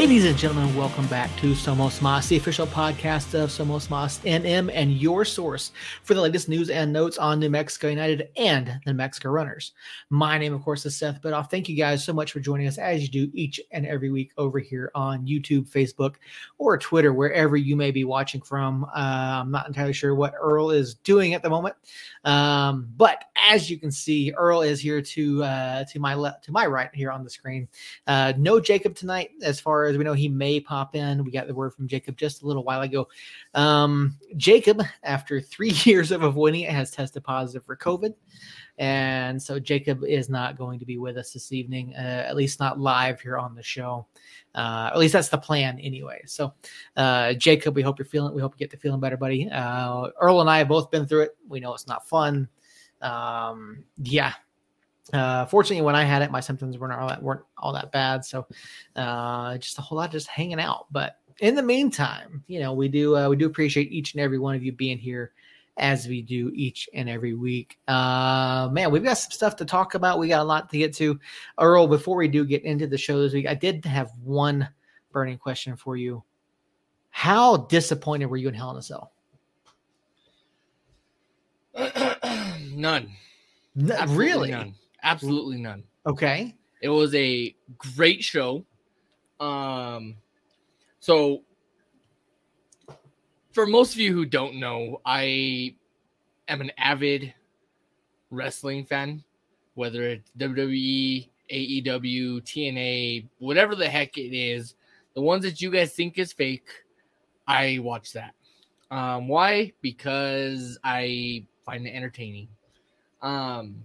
Ladies and gentlemen, welcome back to Somos Mas, the official podcast of Somos Mas NM and your source for the latest news and notes on New Mexico United and the Mexico Runners. My name, of course, is Seth Bidoff. Thank you guys so much for joining us as you do each and every week over here on YouTube, Facebook, or Twitter, wherever you may be watching from. Uh, I'm not entirely sure what Earl is doing at the moment, um, but as you can see, Earl is here to uh, to my left, to my right here on the screen. Uh, no Jacob tonight as far as we know, he may pop in. We got the word from Jacob just a little while ago. Um, Jacob, after three years of avoiding it, has tested positive for COVID. And so Jacob is not going to be with us this evening, uh, at least not live here on the show. Uh, at least that's the plan anyway. So, uh, Jacob, we hope you're feeling, we hope you get to feeling better, buddy. Uh, Earl and I have both been through it. We know it's not fun. Um, yeah, uh, fortunately, when I had it, my symptoms weren't all that weren't all that bad. So, uh, just a whole lot just hanging out. But in the meantime, you know, we do uh, we do appreciate each and every one of you being here as we do each and every week. Uh, man, we've got some stuff to talk about. We got a lot to get to. Earl, before we do get into the show this week, I did have one burning question for you. How disappointed were you in Hell in a Cell? None. Really? None. Absolutely none. Okay. It was a great show. Um, so for most of you who don't know, I am an avid wrestling fan, whether it's WWE, AEW, TNA, whatever the heck it is. The ones that you guys think is fake, I watch that. Um, why? Because I find it entertaining. Um,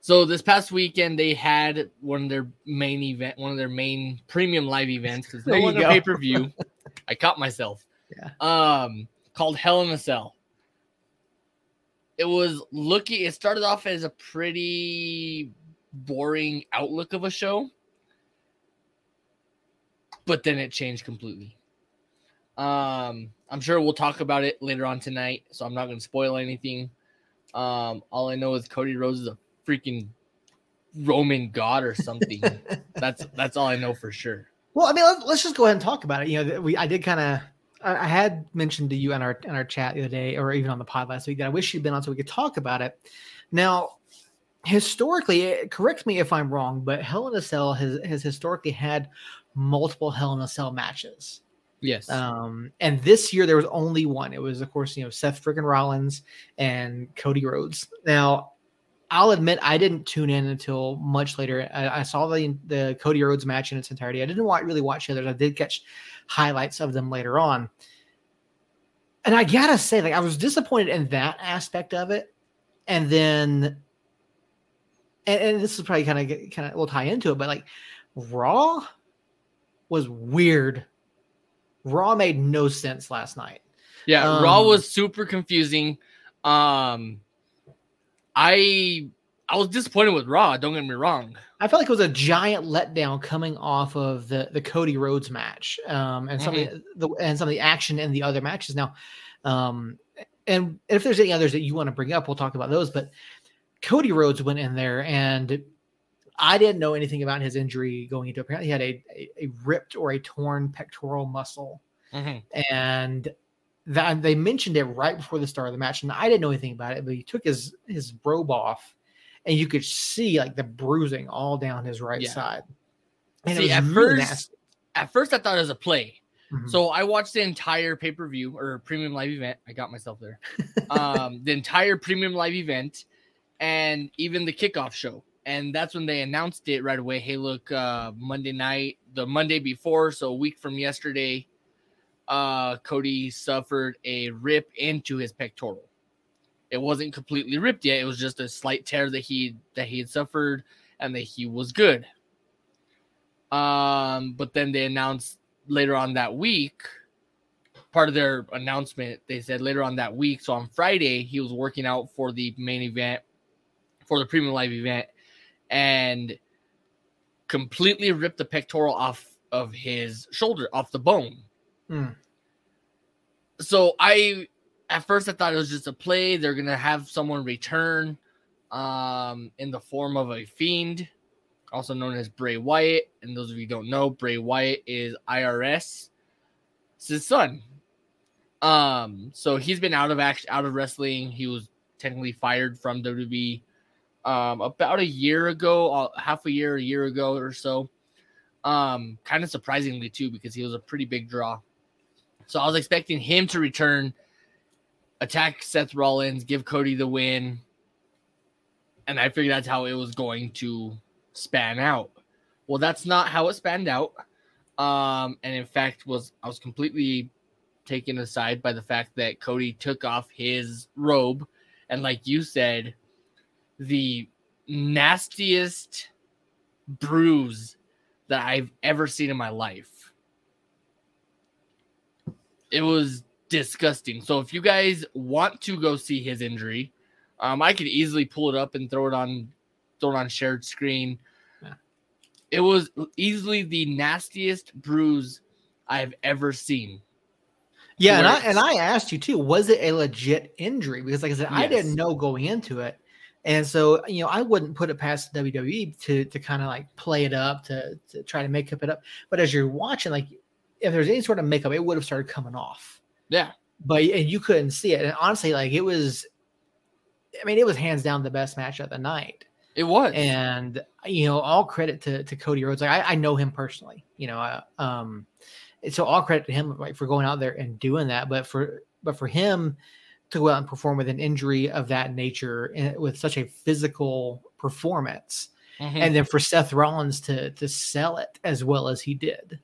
so this past weekend they had one of their main event, one of their main premium live events because no longer pay per view. I caught myself. Yeah. Um, called Hell in a Cell. It was looking. It started off as a pretty boring outlook of a show, but then it changed completely. Um, I'm sure we'll talk about it later on tonight, so I'm not going to spoil anything. Um, all I know is Cody Rhodes is a freaking Roman god or something. that's that's all I know for sure. Well, I mean, let, us just go ahead and talk about it. You know, we I did kind of I had mentioned to you in our in our chat the other day, or even on the pod last week, that I wish you'd been on so we could talk about it. Now, historically, eh, correct me if I'm wrong, but Hell in a Cell has has historically had multiple Hell in a Cell matches. Yes. Um, and this year there was only one. It was, of course, you know, Seth friggin' Rollins and Cody Rhodes. Now, I'll admit I didn't tune in until much later. I, I, saw the the Cody Rhodes match in its entirety. I didn't watch, really watch the others. I did catch highlights of them later on. And I gotta say, like I was disappointed in that aspect of it. And then, and, and this is probably kind of kind of will tie into it, but like Raw was weird. Raw made no sense last night. Yeah, um, Raw was super confusing. Um, I I was disappointed with Raw. Don't get me wrong. I felt like it was a giant letdown coming off of the the Cody Rhodes match, um, and some mm-hmm. of the, the, and some of the action in the other matches. Now, um, and if there's any others that you want to bring up, we'll talk about those. But Cody Rhodes went in there, and I didn't know anything about his injury going into. Apparently, he had a, a, a ripped or a torn pectoral muscle, mm-hmm. and that they mentioned it right before the start of the match, and I didn't know anything about it. But he took his his robe off, and you could see like the bruising all down his right yeah. side. And see, at really first, nasty. at first I thought it was a play. Mm-hmm. So I watched the entire pay per view or premium live event. I got myself there. um, the entire premium live event, and even the kickoff show. And that's when they announced it right away. Hey, look, uh, Monday night, the Monday before, so a week from yesterday, uh, Cody suffered a rip into his pectoral. It wasn't completely ripped yet. It was just a slight tear that he that he had suffered, and that he was good. Um, but then they announced later on that week, part of their announcement, they said later on that week. So on Friday, he was working out for the main event, for the premium live event, and completely ripped the pectoral off of his shoulder, off the bone. Hmm. So I at first I thought it was just a play. They're gonna have someone return um in the form of a fiend. also known as Bray Wyatt. And those of you don't know, Bray Wyatt is IRS. It's his son. Um, so he's been out of action, out of wrestling. He was technically fired from WWE um, about a year ago, uh, half a year, a year ago or so. Um, kind of surprisingly too, because he was a pretty big draw. So I was expecting him to return, attack Seth Rollins, give Cody the win, and I figured that's how it was going to span out. Well, that's not how it spanned out. Um, and in fact, was I was completely taken aside by the fact that Cody took off his robe, and like you said, the nastiest bruise that I've ever seen in my life. It was disgusting. So if you guys want to go see his injury, um, I could easily pull it up and throw it on throw it on shared screen. Yeah. It was easily the nastiest bruise I've ever seen. Yeah, and I and I asked you too, was it a legit injury? Because like I said, yes. I didn't know going into it. And so, you know, I wouldn't put it past WWE to to kind of like play it up to to try to make up it up. But as you're watching, like if there's any sort of makeup, it would have started coming off. Yeah. But and you couldn't see it. And honestly, like it was I mean, it was hands down the best match of the night. It was. And you know, all credit to to Cody Rhodes. Like I, I know him personally, you know, uh, um so all credit to him like for going out there and doing that. But for but for him to go out and perform with an injury of that nature and with such a physical performance. Mm-hmm. And then for Seth Rollins to to sell it as well as he did.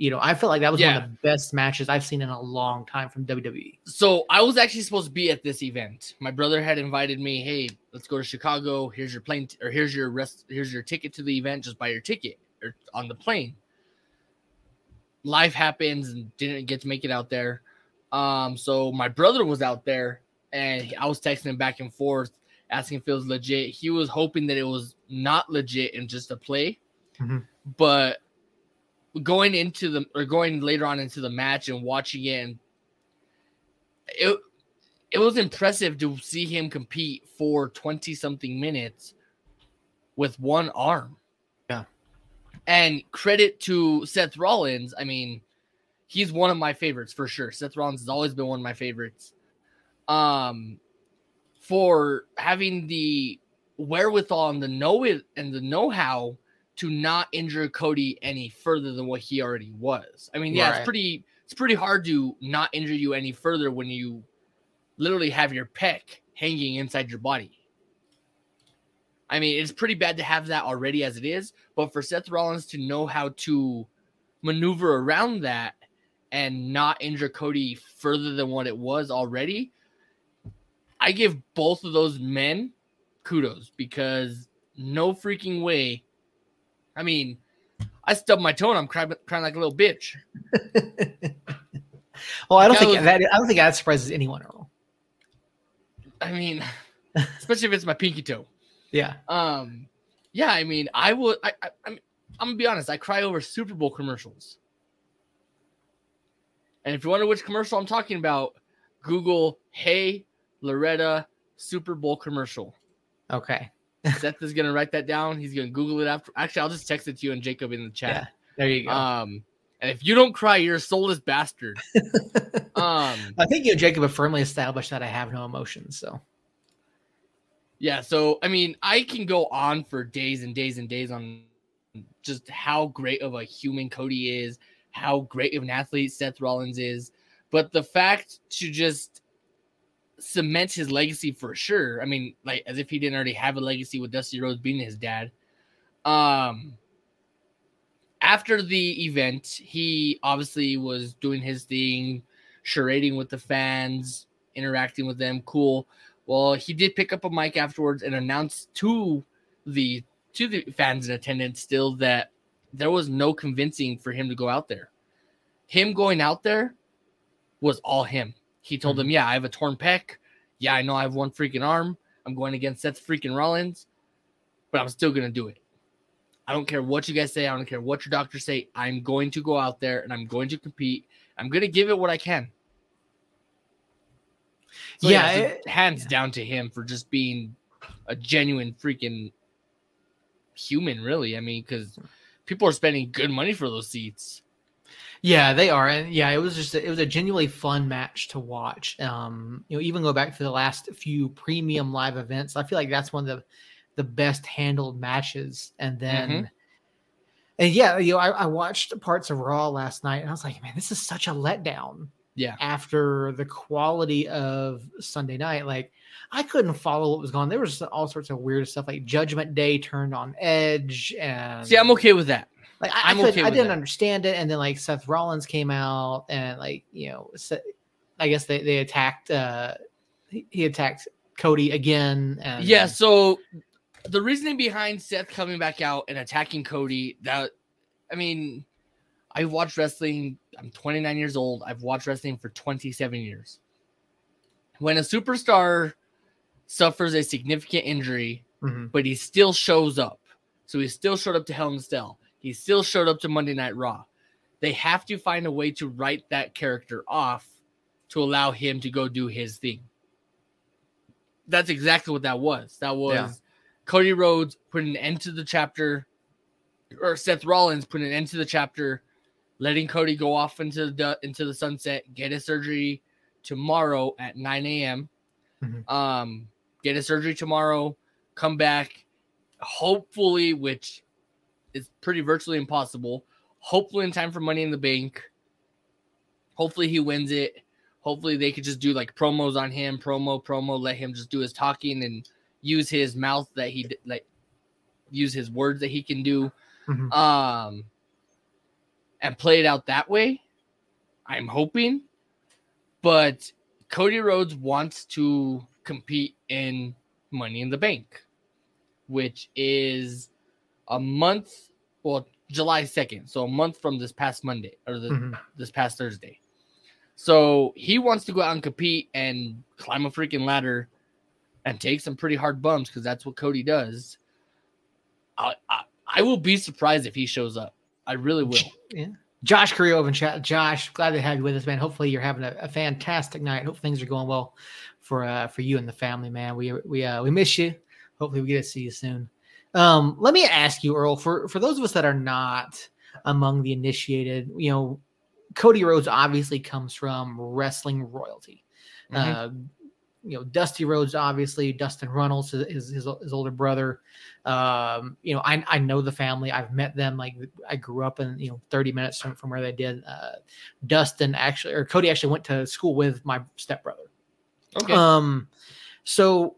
You know, I felt like that was yeah. one of the best matches I've seen in a long time from WWE. So I was actually supposed to be at this event. My brother had invited me, hey, let's go to Chicago. Here's your plane t- or here's your rest here's your ticket to the event. Just buy your ticket or on the plane. Life happens and didn't get to make it out there. Um, so my brother was out there and I was texting him back and forth, asking if it was legit. He was hoping that it was not legit and just a play. Mm-hmm. But going into the or going later on into the match and watching it and it it was impressive to see him compete for 20 something minutes with one arm. Yeah. And credit to Seth Rollins. I mean, he's one of my favorites for sure. Seth Rollins has always been one of my favorites. Um, for having the wherewithal and the know it and the know how to not injure Cody any further than what he already was. I mean, yeah, right. it's pretty it's pretty hard to not injure you any further when you literally have your pec hanging inside your body. I mean, it's pretty bad to have that already as it is, but for Seth Rollins to know how to maneuver around that and not injure Cody further than what it was already, I give both of those men kudos because no freaking way. I mean, I stubbed my toe and I'm crying, crying like a little bitch. well, I don't think was, that I don't think that surprises anyone, Earl. I mean, especially if it's my pinky toe. Yeah. Um. Yeah. I mean, I would. I. I I'm, I'm gonna be honest. I cry over Super Bowl commercials. And if you wonder which commercial I'm talking about, Google Hey Loretta Super Bowl commercial. Okay. Seth is gonna write that down. He's gonna Google it after. Actually, I'll just text it to you and Jacob in the chat. Yeah, there you go. Um, and if you don't cry, you're a soulless bastard. um, I think you and Jacob have firmly established that I have no emotions. So, yeah. So, I mean, I can go on for days and days and days on just how great of a human Cody is, how great of an athlete Seth Rollins is, but the fact to just cement his legacy for sure. I mean, like as if he didn't already have a legacy with Dusty Rhodes being his dad. Um after the event, he obviously was doing his thing, charading with the fans, interacting with them. Cool. Well, he did pick up a mic afterwards and announced to the to the fans in attendance still that there was no convincing for him to go out there. Him going out there was all him. He told mm-hmm. them, Yeah, I have a torn pec. Yeah, I know I have one freaking arm. I'm going against Seth freaking Rollins, but I'm still going to do it. I don't care what you guys say. I don't care what your doctors say. I'm going to go out there and I'm going to compete. I'm going to give it what I can. So yeah, yeah it, hands yeah. down to him for just being a genuine freaking human, really. I mean, because people are spending good money for those seats. Yeah, they are, and yeah, it was just it was a genuinely fun match to watch. Um, you know, even go back to the last few premium live events, I feel like that's one of the the best handled matches. And then, mm-hmm. and yeah, you know, I, I watched parts of Raw last night, and I was like, man, this is such a letdown. Yeah, after the quality of Sunday night, like I couldn't follow what was going on. There was all sorts of weird stuff, like Judgment Day turned on Edge, and see, I'm okay with that. Like I, I, okay I didn't that. understand it, and then like Seth Rollins came out and like you know, I guess they they attacked. uh He attacked Cody again. And... Yeah. So the reasoning behind Seth coming back out and attacking Cody, that I mean, I've watched wrestling. I'm 29 years old. I've watched wrestling for 27 years. When a superstar suffers a significant injury, mm-hmm. but he still shows up, so he still showed up to Hell in a Cell he still showed up to Monday Night Raw. They have to find a way to write that character off to allow him to go do his thing. That's exactly what that was. That was yeah. Cody Rhodes put an end to the chapter, or Seth Rollins put an end to the chapter, letting Cody go off into the into the sunset, get his surgery tomorrow at 9 a.m. Mm-hmm. Um, get his surgery tomorrow, come back, hopefully, which it's pretty virtually impossible. Hopefully, in time for Money in the Bank. Hopefully, he wins it. Hopefully, they could just do like promos on him, promo, promo, let him just do his talking and use his mouth that he like, use his words that he can do, mm-hmm. um, and play it out that way. I'm hoping, but Cody Rhodes wants to compete in Money in the Bank, which is a month, well, July 2nd. So a month from this past Monday or the, mm-hmm. this past Thursday. So he wants to go out and compete and climb a freaking ladder and take some pretty hard bumps because that's what Cody does. I, I, I will be surprised if he shows up. I really will. Yeah. Josh Carrillo in chat. Josh, glad to have you with us, man. Hopefully you're having a, a fantastic night. Hope things are going well for uh, for you and the family, man. We we uh, we miss you. Hopefully we get to see you soon. Um, let me ask you, Earl, for for those of us that are not among the initiated, you know, Cody Rhodes obviously comes from wrestling royalty. Mm-hmm. Uh, you know, Dusty Rhodes, obviously, Dustin Runnels, his, his, his older brother. Um, you know, I, I know the family. I've met them. Like, I grew up in, you know, 30 minutes from, from where they did. Uh, Dustin actually, or Cody actually went to school with my stepbrother. Okay. Um, so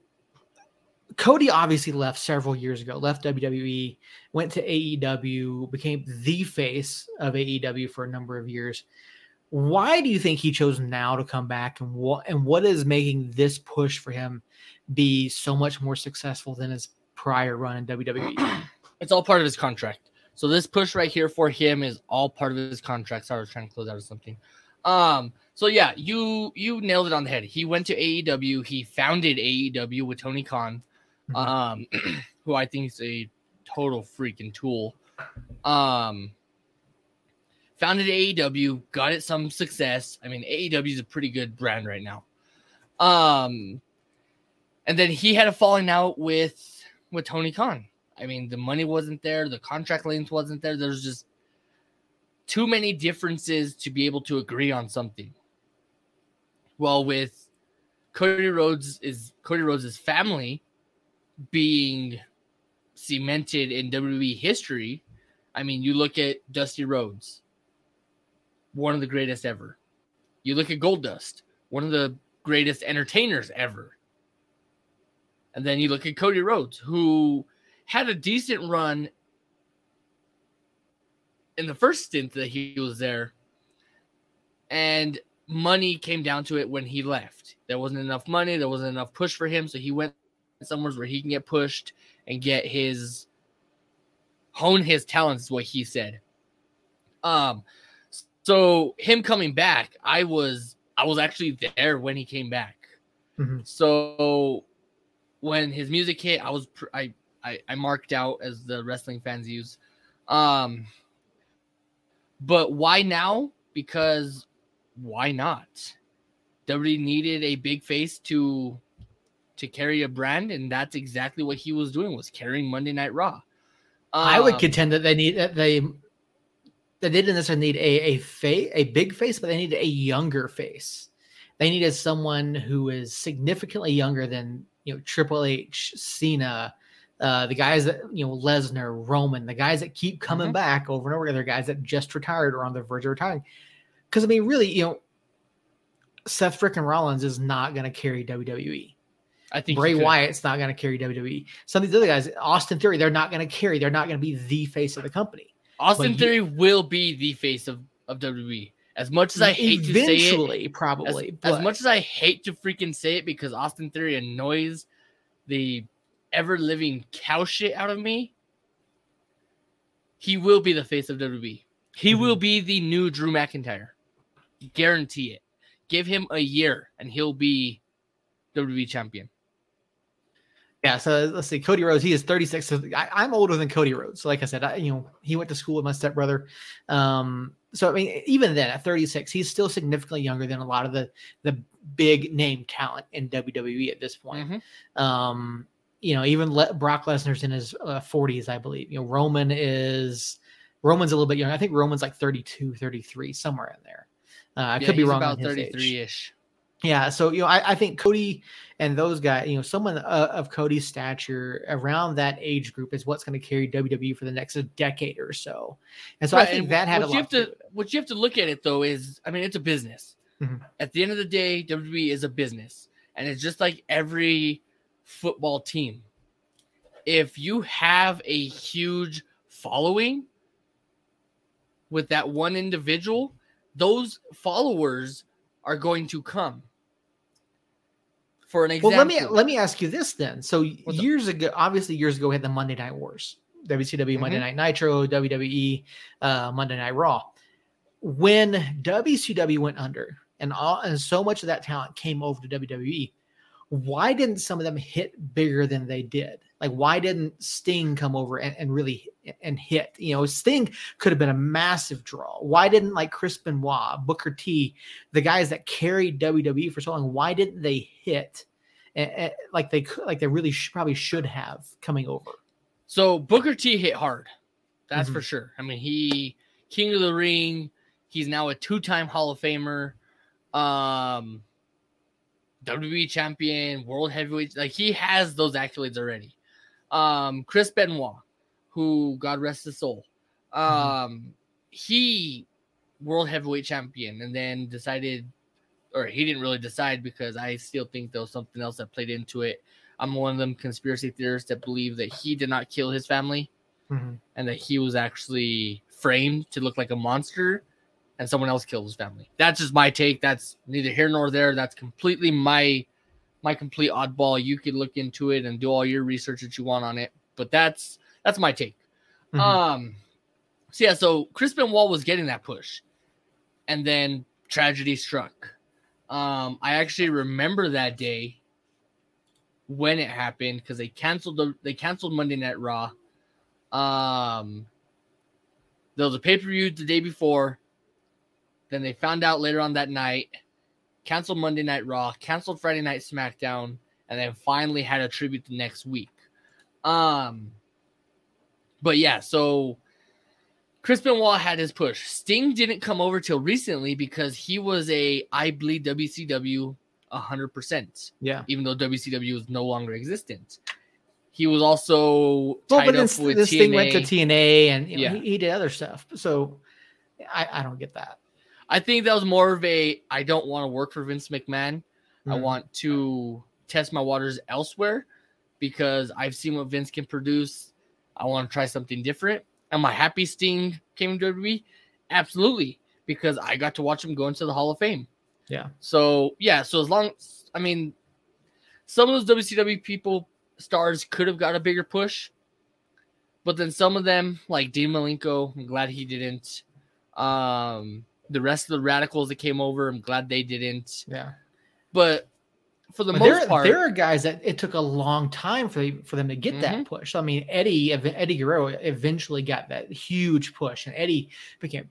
Cody obviously left several years ago, left WWE, went to AEW, became the face of AEW for a number of years. Why do you think he chose now to come back and what and what is making this push for him be so much more successful than his prior run in WWE? It's all part of his contract. So this push right here for him is all part of his contract. Sorry, I was trying to close out or something. Um, so yeah, you you nailed it on the head. He went to AEW. He founded AEW with Tony Khan um, who I think is a total freaking tool. Um, founded AEW, got it some success. I mean, AEW is a pretty good brand right now. Um, and then he had a falling out with with Tony Khan. I mean, the money wasn't there, the contract length wasn't there. There's just too many differences to be able to agree on something. Well, with Cody Rhodes is Cody Rhodes' family being cemented in WWE history. I mean, you look at Dusty Rhodes, one of the greatest ever. You look at Goldust, one of the greatest entertainers ever. And then you look at Cody Rhodes, who had a decent run in the first stint that he was there. And money came down to it when he left. There wasn't enough money, there wasn't enough push for him, so he went somewhere where he can get pushed and get his hone his talents is what he said. Um so him coming back, I was I was actually there when he came back. Mm-hmm. So when his music hit, I was I, I I marked out as the wrestling fans use. Um but why now? Because why not? WWE needed a big face to to carry a brand, and that's exactly what he was doing was carrying Monday Night Raw. I would Um, contend that they need that they they didn't necessarily need a a face a big face, but they needed a younger face. They needed someone who is significantly younger than you know Triple H, Cena, uh, the guys that you know Lesnar, Roman, the guys that keep coming Mhm. back over and over again. They're guys that just retired or on the verge of retiring. Because I mean, really, you know, Seth frickin' Rollins is not going to carry WWE. I think Bray. Wyatt's not going to carry WWE. Some of these other guys, Austin Theory, they're not going to carry. They're not going to be the face of the company. Austin but you- Theory will be the face of, of WWE. As much as I hate to say it, Eventually, as, probably. as but- much as I hate to freaking say it because Austin Theory annoys the ever living cow shit out of me, he will be the face of WWE. He Mhm. will be the new Drew McIntyre. Guarantee it. Give him a year and he'll be WWE champion. Yeah, so let's see. Cody Rhodes, he is 36. So I, I'm older than Cody Rhodes. So like I said, I, you know, he went to school with my stepbrother. Um, so I mean, even then at 36, he's still significantly younger than a lot of the the big name talent in WWE at this point. Mhm. Um, you know, even Le- Brock Lesnar's in his uh, 40s, I believe. You know, Roman is Roman's a little bit younger. I think Roman's like 32, 33, somewhere in there. Uh, I Yeah, could be he's wrong. About on his age. 33 ish. Yeah, so you know, I, I think Cody and those guys, you know, someone uh, of Cody's stature around that age group is what's going to carry WWE for the next decade or so. And so I think and that had a what you lot have to, to what you have to look at it though is I mean it's a business. Mhm. At the end of the day, WWE is a business, and it's just like every football team. If you have a huge following with that one individual, those followers are going to come. For an example, Well, let me let me ask you this then. So What's up? years ago, obviously years ago, we had the Monday Night Wars, WCW Monday Mhm. Night Nitro, WWE uh, Monday Night Raw. When WCW went under, and all and so much of that talent came over to WWE, why didn't some of them hit bigger than they did? Like, why didn't Sting come over and, and really and hit? You know, Sting could have been a massive draw. Why didn't like Chris Benoit, Booker T, the guys that carried WWE for so long, why didn't they hit eh, eh, like they could, like they really sh- probably should have coming over? So Booker T hit hard. That's Mhm. for sure. I mean, he King of the Ring. He's now a two-time Hall of Famer. Um WWE champion, world heavyweight. Like he has those accolades already. Um Chris Benoit, who God rest his soul. Um he world heavyweight champion and then decided or he didn't really decide because I still think there was something else that played into it. I'm one of them conspiracy theorists that believe that he did not kill his family Mhm. and that he was actually framed to look like a monster and someone else killed his family. That's just my take. That's neither here nor there. That's completely my my complete oddball. You could look into it and do all your research that you want on it, but that's that's my take. Mhm. Um so yeah, so Chris Benoit was getting that push. And then tragedy struck. Um I actually remember that day when it happened because they canceled the they canceled Monday Night Raw. Um, there was a pay per view the day before. Then they found out later on that night, canceled Monday Night Raw, canceled Friday Night SmackDown, and then finally had a tribute the next week. Um, but yeah, so Chris Benoit had his push. Sting didn't come over till recently because he was a I bleed WCW hundred percent yeah. even though WCW is no longer existent. He was also Well, tied but up this, with this TNA. thing went to TNA, and you know, Yeah. he, he did other stuff. So I, I don't get that. I think that was more of a I don't want to work for Vince McMahon. I Mhm. want to test my waters elsewhere because I've seen what Vince can produce. I want to try something different. Am I happy Sting came to WWE? Absolutely, because I got to watch him go into the Hall of Fame. Yeah. So yeah, so as long I mean, some of those WCW people stars could have got a bigger push, but then some of them, like Dean Malenko, I'm glad he didn't. Um, the rest of the radicals that came over, I'm glad they didn't. Yeah. But for the But most there, part, there are guys that it took a long time for for them to get Mm-hmm. that push. I mean, Eddie Eddie Guerrero eventually got that huge push, and Eddie became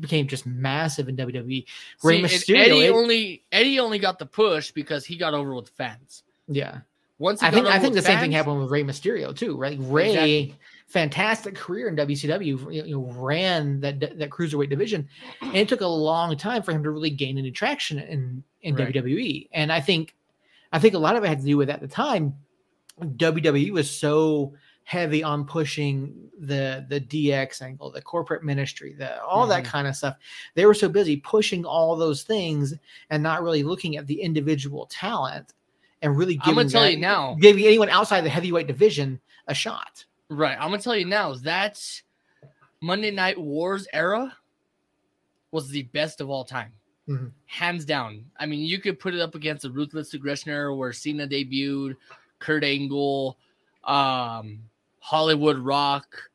became just massive in WWE. Rey See, Mysterio, Eddie it- only Eddie only got the push because he got over with fans. Yeah, Once I think I think the with same thing happened with Rey Mysterio too, right? Rey Exactly. fantastic career in WCW. You know, ran that that cruiserweight division, and it took a long time for him to really gain any traction in in Right. WWE. And I think, I think a lot of it had to do with at the time, WWE was so heavy on pushing the the DX angle, the corporate ministry, the all that Mhm. kind of stuff. They were so busy pushing all those things and not really looking at the individual talent and really I'm gonna tell that- you now. giving anyone outside the heavyweight division a shot. Right. I'm gonna tell you now that Monday Night Wars era was the best of all time. Mhm. Hands down. I mean, you could put it up against the Ruthless Aggression era where Cena debuted, Kurt Angle, um, Hollywood Rock.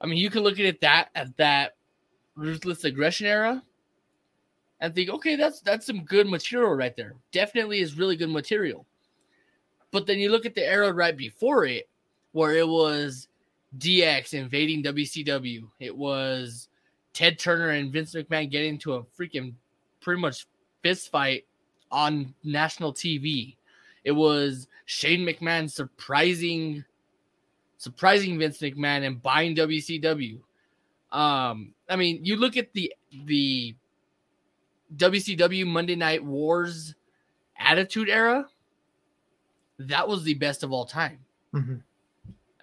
I mean, you can look at it that at that Ruthless Aggression era and think, okay, that's that's some good material right there. Definitely is really good material. But then you look at the era right before it, where it was DX invading WCW. It was Ted Turner and Vince McMahon getting into a freaking pretty much fist fight on national TV. It was Shane McMahon surprising surprising Vince McMahon and buying WCW. Um, I mean, you look at the the WCW Monday Night Wars Attitude Era. That was the best of all time Mhm.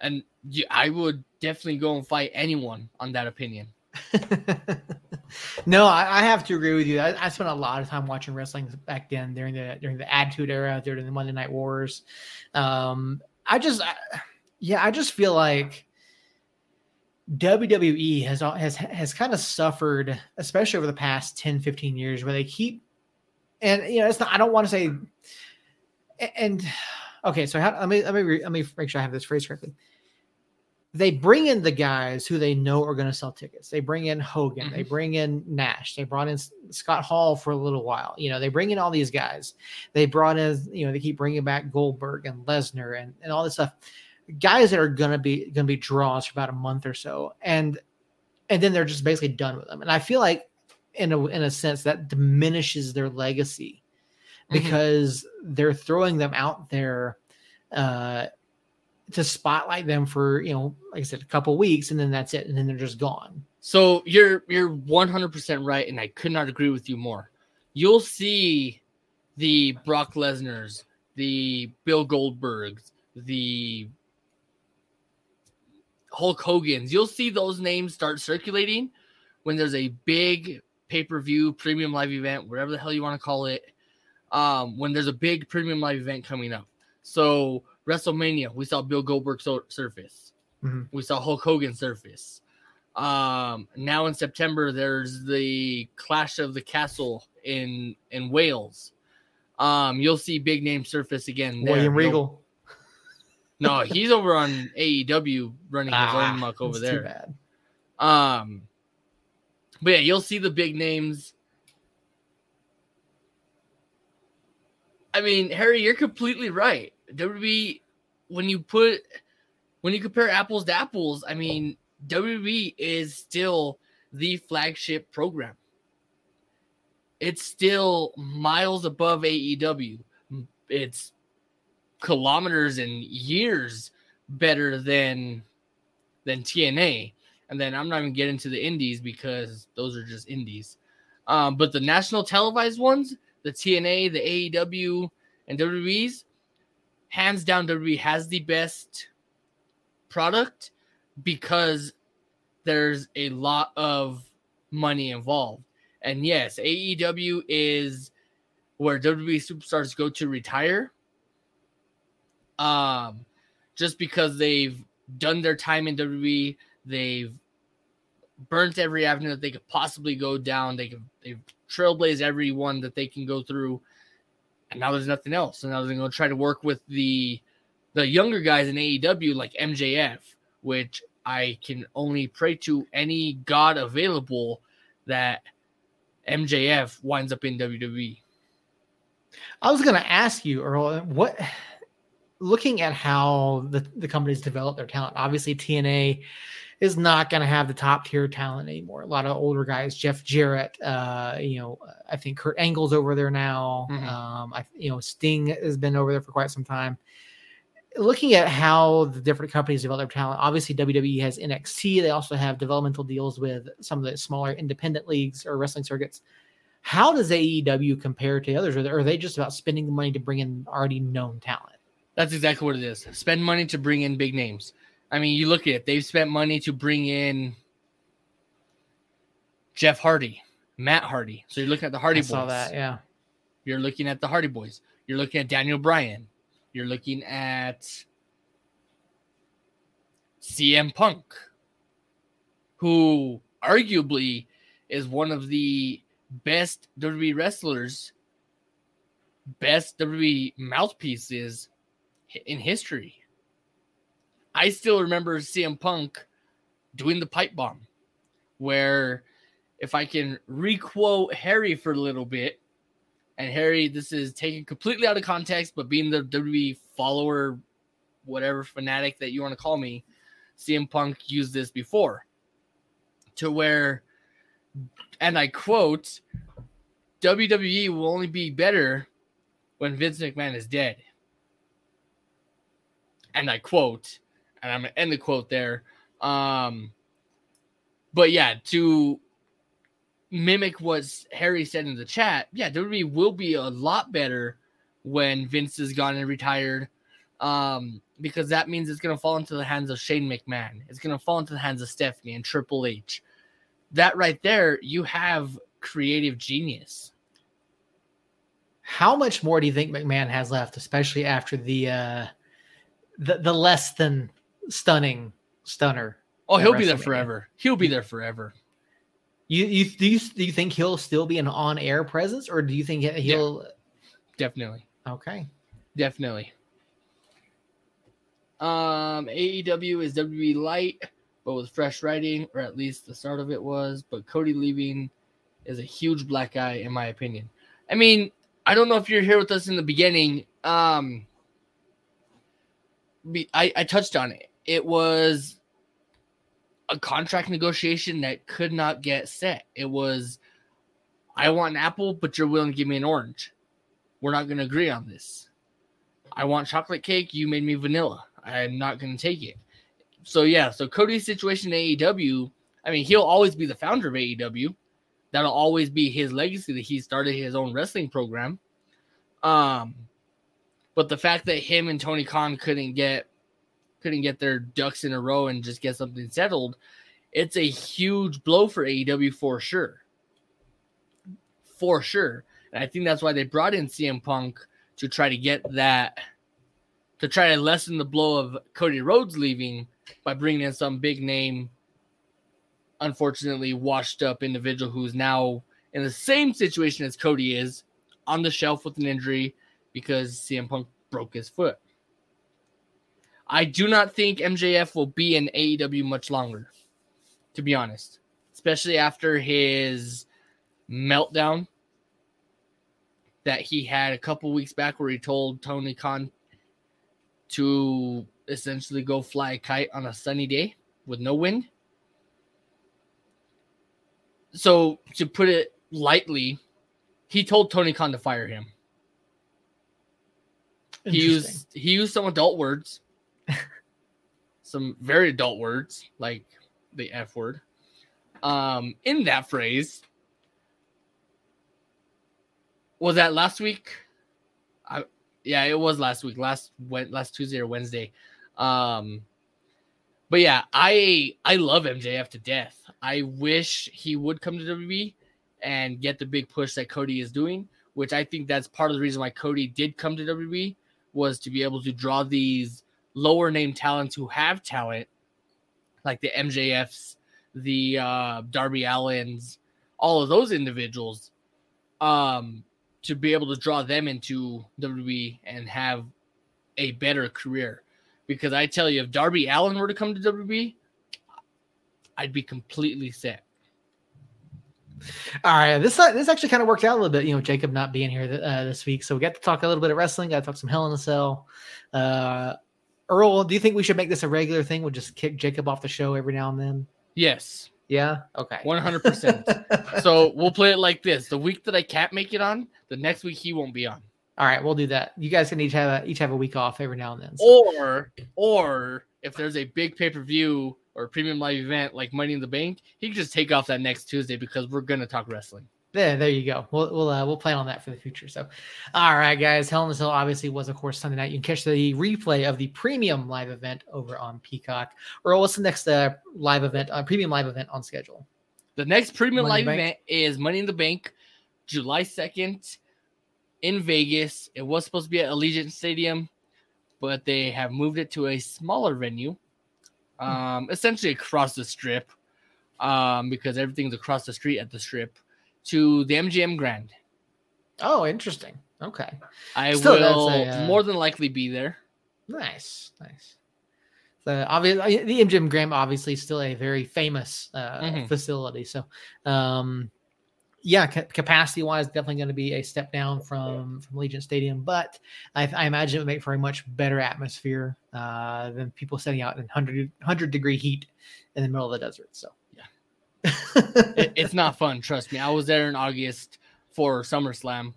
and I would definitely go and fight anyone on that opinion. no, I, I have to agree with you. I, I spent a lot of time watching wrestling back then during the during the Attitude Era, during the Monday Night Wars. Um, I just, I, yeah, I just feel like WWE has al- has has kind of suffered, especially over the past 10, 15 years, where they keep, and you know, it's not. I don't want to say, and okay, so how, let me let me re, let me make sure I have this phrase correctly they bring in the guys who they know are going to sell tickets. They bring in Hogan, they Mhm. bring in Nash, they brought in Scott Hall for a little while. You know, they bring in all these guys. They brought in, you know, they keep bringing back Goldberg and Lesnar and, and all this stuff. Guys that are going to be going to be draws for about a month or so, and and then they're just basically done with them. And I feel like, in a in a sense, that diminishes their legacy Mhm. because they're throwing them out there uh, to spotlight them for you know, like I said, a couple weeks, and then that's it, and then they're just gone. So you're you're 100% right, and I could not agree with you more. You'll see the Brock Lesnar's, the Bill Goldbergs, the Hulk Hogan's. You'll see those names start circulating when there's a big pay-per-view premium live event, whatever the hell you want to call it. Um, when there's a big premium live event coming up. So WrestleMania, we saw Bill Goldberg so- surface. Mhm. We saw Hulk Hogan surface. Um, now in September, there's the Clash of the Castle in in Wales. Um, you'll see big name surface again. there. William Regal. No, he's over on AEW running his Ah, own muck over there. bad. Um, but yeah, you'll see the big names. I mean, Harry, you're completely right. WWE, when you put, when you compare apples to apples, I mean, WWE is still the flagship program. It's still miles above AEW. It's kilometers and years better than than TNA. And then I'm not even getting to the indies because those are just indies. Um, but the national televised ones, the TNA, the AEW, and WWE's, hands down, WWE has the best product because there's a lot of money involved. And yes, AEW is where WWE superstars go to retire. Um, just because they've done their time in WWE, they've burnt every avenue that they could possibly go down. They can they've trailblazed everyone that they can go through, and now there's nothing else. And now they're going to try to work with the the younger guys in AEW like MJF, which I can only pray to any god available that MJF winds up in. WWE. I was going to ask you, Earl, what looking at how the, the companies develop their talent, obviously TNA is not going to have the top tier talent anymore. A lot of older guys, Jeff Jarrett, uh, you know, I think Kurt Angle's over there now. Mhm. Um, I, you know, Sting has been over there for quite some time. looking at how the different companies develop their talent, obviously WWE has NXT. They also have developmental deals with some of the smaller independent leagues or wrestling circuits. How does AEW compare to others? Or are they just about spending the money to bring in already known talent? That's exactly what it is. Spend money to bring in big names. I mean, you look at it, they've spent money to bring in Jeff Hardy, Matt Hardy. So you're looking at the Hardy I Boys. saw that, yeah. You're looking at the Hardy Boys. You're looking at Daniel Bryan. You're looking at CM Punk, who arguably is one of the best WWE wrestlers, best WWE mouthpieces in history. I still remember CM Punk doing the pipe bomb, where if I can requote Harry for a little bit, and Harry, this is taken completely out of context, but being the WWE follower, whatever fanatic that you want to call me, CM Punk used this before to where, and I quote, WWE will only be better when Vince McMahon is dead. And I quote, and I'm gonna end the quote there. Um, but yeah, to mimic what Harry said in the chat, yeah, WWE will be a lot better when Vince is gone and retired. Um, because that means it's gonna fall into the hands of Shane McMahon. It's gonna fall into the hands of Stephanie and Triple H. That right there, you have creative genius. How much more do you think McMahon has left, especially after the uh the, the less than stunning stunner? Oh, he'll be there forever. He'll be there forever. You you do you do you think he'll still be an on air presence, or do you think he'll? Definitely. Okay, Definitely. Um, AEW is WWE light, but with fresh writing, or at least the start of it was. But Cody leaving is a huge black eye, in my opinion. I mean, I don't know if you're here with us in the beginning. Um, be- I, I touched on it. It was a contract negotiation that could not get set. It was, I want an apple, but you're willing to give me an orange. We're not going to agree on this. I want chocolate cake. You made me vanilla. I'm not going to take it. So yeah, so Cody's situation in AEW. I mean, he'll always be the founder of AEW. That'll always be his legacy that he started his own wrestling program. Um, but the fact that him and Tony Khan couldn't get couldn't get their ducks in a row and just get something settled, it's a huge blow for AEW for sure. For sure. And I think that's why they brought in CM Punk to try to get that to try to lessen the blow of Cody Rhodes leaving by bringing in some big name, unfortunately washed up individual who's now in the same situation as Cody is on the shelf with an injury because CM Punk broke his foot. I do not think MJF will be in AEW much longer, to be honest, especially after his meltdown that he had a couple weeks back where he told Tony Khan to essentially go fly a kite on a sunny day with no wind. So, to put it lightly, he told Tony Khan to fire him. He used he used some adult words, some very adult words like the F word. Um, in that phrase, was that last week? I yeah, it was last week, last went last Tuesday or Wednesday. Um, but yeah, I I love MJF to death. I wish he would come to WWE and get the big push that Cody is doing, which I think that's part of the reason why Cody did come to WWE was to be able to draw these lower name talents who have talent, like the MJFs, the uh, Darby Allins, all of those individuals, um, to be able to draw them into WWE and have a better career. Because I tell you, if Darby Allin were to come to WWE, I'd be completely set. All right, this uh, this actually kind of worked out a little bit. You know, Jacob not being here th- uh, this week, so we got to talk a little bit of wrestling. Got to talk some Hell in a Cell. Uh, Earl, do you think we should make this a regular thing? We'll just kick Jacob off the show every now and then. Yes, Yeah. Okay. 100%. so we'll play it like this: the week that I can't make it on, the next week he won't be on. All right, we'll do that. You guys can each have a, each have a week off every now and then. So. Or or if there's a big pay per view or premium live event like Money in the Bank, he can just take off that next Tuesday because we're gonna talk wrestling. There, there you go. We'll we'll uh, we'll plan on that for the future. So, all right, guys. Hell in a Cell obviously was, of course, Sunday night. You can catch the replay of the premium live event over on Peacock. Or what's the next uh, live event, uh, premium live event on schedule? The next premium Money live event is Money in the Bank, July second in Vegas. It was supposed to be at Allegiant Stadium, but they have moved it to a smaller venue, hmm. um, essentially across the strip, um, because everything's across the street at the strip, to the MGM Grand. Oh, interesting. Okay. I Still, will a, uh... more than likely be there. Nice, nice. The obvious the MGM Grand obviously still a very famous uh, mm-hmm. facility. So, um, yeah, capacity wise, definitely going to be a step down from from Allegiant Stadium, but I, I imagine it would make for a much better atmosphere uh, than people setting out in 100, 100 degree heat in the middle of the desert. So, it, it's not fun. Trust me. I was there in August for SummerSlam,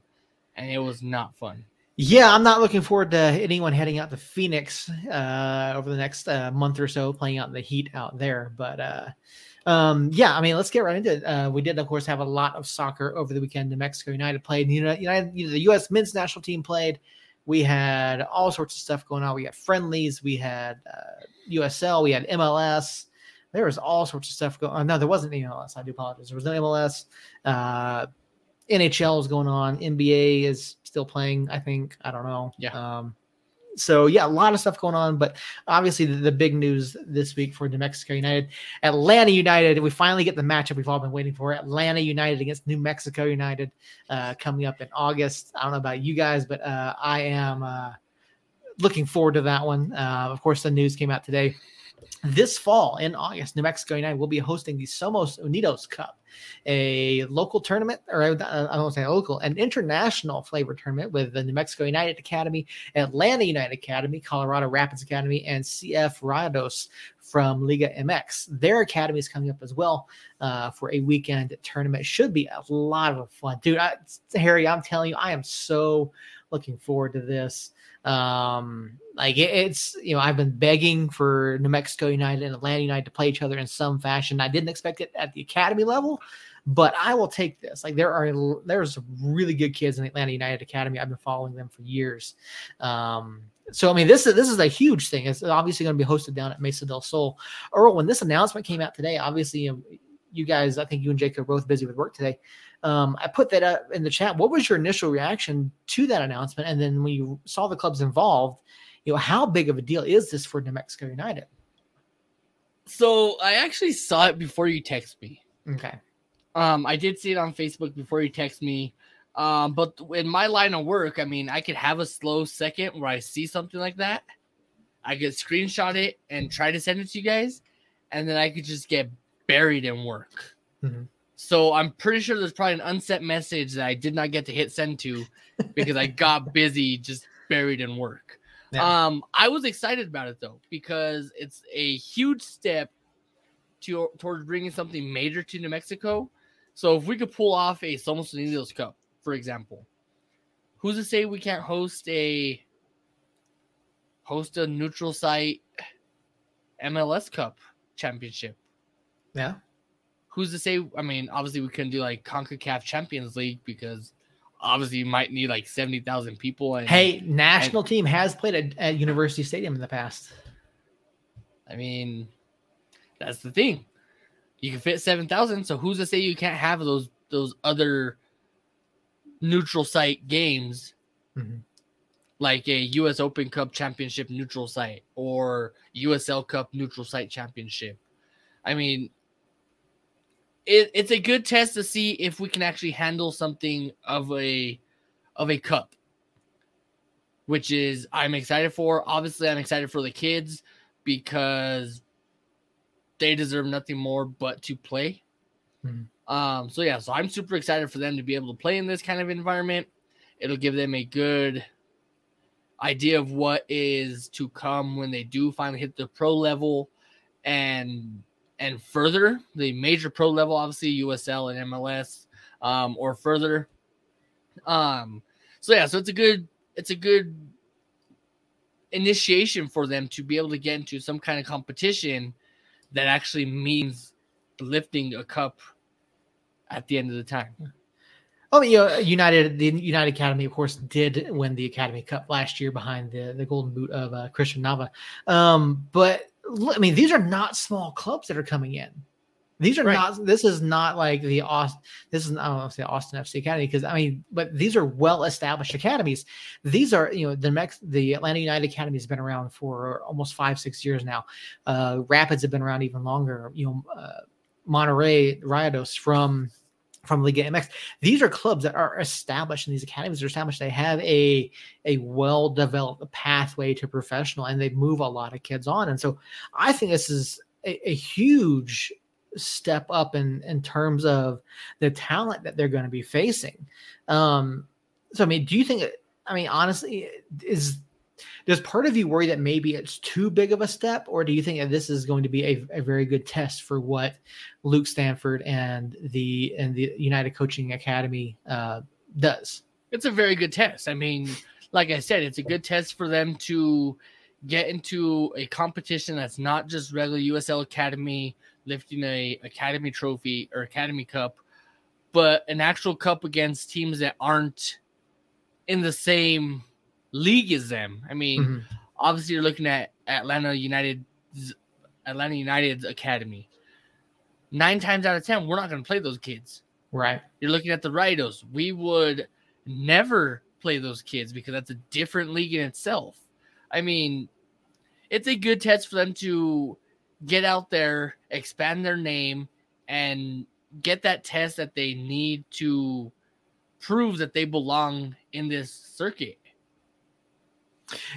and it was not fun. Yeah, I'm not looking forward to anyone heading out to Phoenix uh, over the next uh, month or so, playing out in the heat out there. But uh, um, yeah, I mean, let's get right into it. Uh, we did, of course, have a lot of soccer over the weekend. New Mexico United played. United, United, the U.S. men's national team played. We had all sorts of stuff going on. We had friendlies. We had uh, USL. We had MLS. There was all sorts of stuff going on. No, there wasn't any MLS. I do apologize. There was no MLS. Uh, NHL is going on. NBA is still playing. I think. I don't know. Yeah. Um, so yeah, a lot of stuff going on, but obviously the, the, big news this week for New Mexico United, Atlanta United. We finally get the matchup we've all been waiting for. Atlanta United against New Mexico United uh, coming up in August. I don't know about you guys, but uh, I am uh, looking forward to that one. Uh, of course, the news came out today this fall in August, New Mexico United will be hosting the Somos Unidos Cup, a local tournament, or I don't want to say local, an international flavor tournament with the New Mexico United Academy, Atlanta United Academy, Colorado Rapids Academy, and CF Rayados from Liga MX. Their academy is coming up as well uh, for a weekend tournament. Should be a lot of fun, dude. I, Harry, I'm telling you, I am so looking forward to this. Um, like it, it's you know I've been begging for New Mexico United and Atlanta United to play each other in some fashion. I didn't expect it at the academy level, but I will take this. Like there are there's really good kids in Atlanta United Academy. I've been following them for years. Um, so I mean this is this is a huge thing. It's obviously going to be hosted down at Mesa del Sol. Earl, when this announcement came out today, obviously you, know, you guys, I think you and Jake are both busy with work today. Um, I put that up in the chat. What was your initial reaction to that announcement? And then when you saw the clubs involved, you know, how big of a deal is this for New Mexico United? So I actually saw it before you text me. Okay. Um, I did see it on Facebook before you text me. Um, but in my line of work, I mean, I could have a slow second where I see something like that. I could screenshot it and try to send it to you guys, and then I could just get buried in work. Mm-hmm. So I'm pretty sure there's probably an unsent message that I did not get to hit send to because I got busy just buried in work. Yeah. Um, I was excited about it though because it's a huge step to towards bringing something major to New Mexico. So if we could pull off a Somos Unidos Cup, for example, who's to say we can't host a host a neutral site MLS Cup championship? Yeah who's to say? I mean, obviously we couldn't do like CONCACAF Champions League because obviously you might need like 70,000 people. And, hey, national and, team has played at, at University Stadium in the past. I mean, that's the thing. You can fit 7,000. So who's to say you can't have those, those other neutral site games mm-hmm. like a US Open Cup Championship neutral site or USL Cup neutral site championship? I mean, it, it's a good test to see if we can actually handle something of a of a cup which is i'm excited for. Obviously i'm excited for the kids because they deserve nothing more but to play. Mm-hmm. um so yeah so i'm super excited for them to be able to play in this kind of environment. It'll give them a good idea of what is to come when they do finally hit the pro level and and further the major pro level, obviously USL and MLS, um, or further. Um, so yeah, so it's a good it's a good initiation for them to be able to get into some kind of competition that actually means lifting a cup at the end of the time. Oh, you know, United, the United Academy, of course, did win the Academy Cup last year behind the, the golden boot of uh, Christian Nava. Um, but I mean, these are not small clubs that are coming in. These are right. not. This is not like the Austin. This is I don't want to say Austin FC Academy because I mean, but these are well established academies. These are you know the Mex the Atlanta United Academy has been around for almost five six years now. Uh, Rapids have been around even longer. You know, uh, Monterrey Rayados from from Liga MX. These are clubs that are established, and these academies are established. They have a a well developed pathway to professional, and they move a lot of kids on. And so, I think this is a, a huge step up in in terms of the talent that they're going to be facing. Um, so I mean, do you think? I mean, honestly, is does part of you worry that maybe it's too big of a step, or do you think that this is going to be a, a very good test for what Luke Stanford and the and the United Coaching Academy uh, does? It's a very good test. I mean, like I said, it's a good test for them to get into a competition that's not just regular USL Academy lifting a academy trophy or academy cup, but an actual cup against teams that aren't in the same league as them. I mean, mm-hmm. obviously you're looking at Atlanta United Atlanta United's academy. Nine times out of ten, we're not going to play those kids. Right. You're looking at the Rayados. We would never play those kids because that's a different league in itself. I mean, it's a good test for them to get out there, expand their name, and get that test that they need to prove that they belong in this circuit.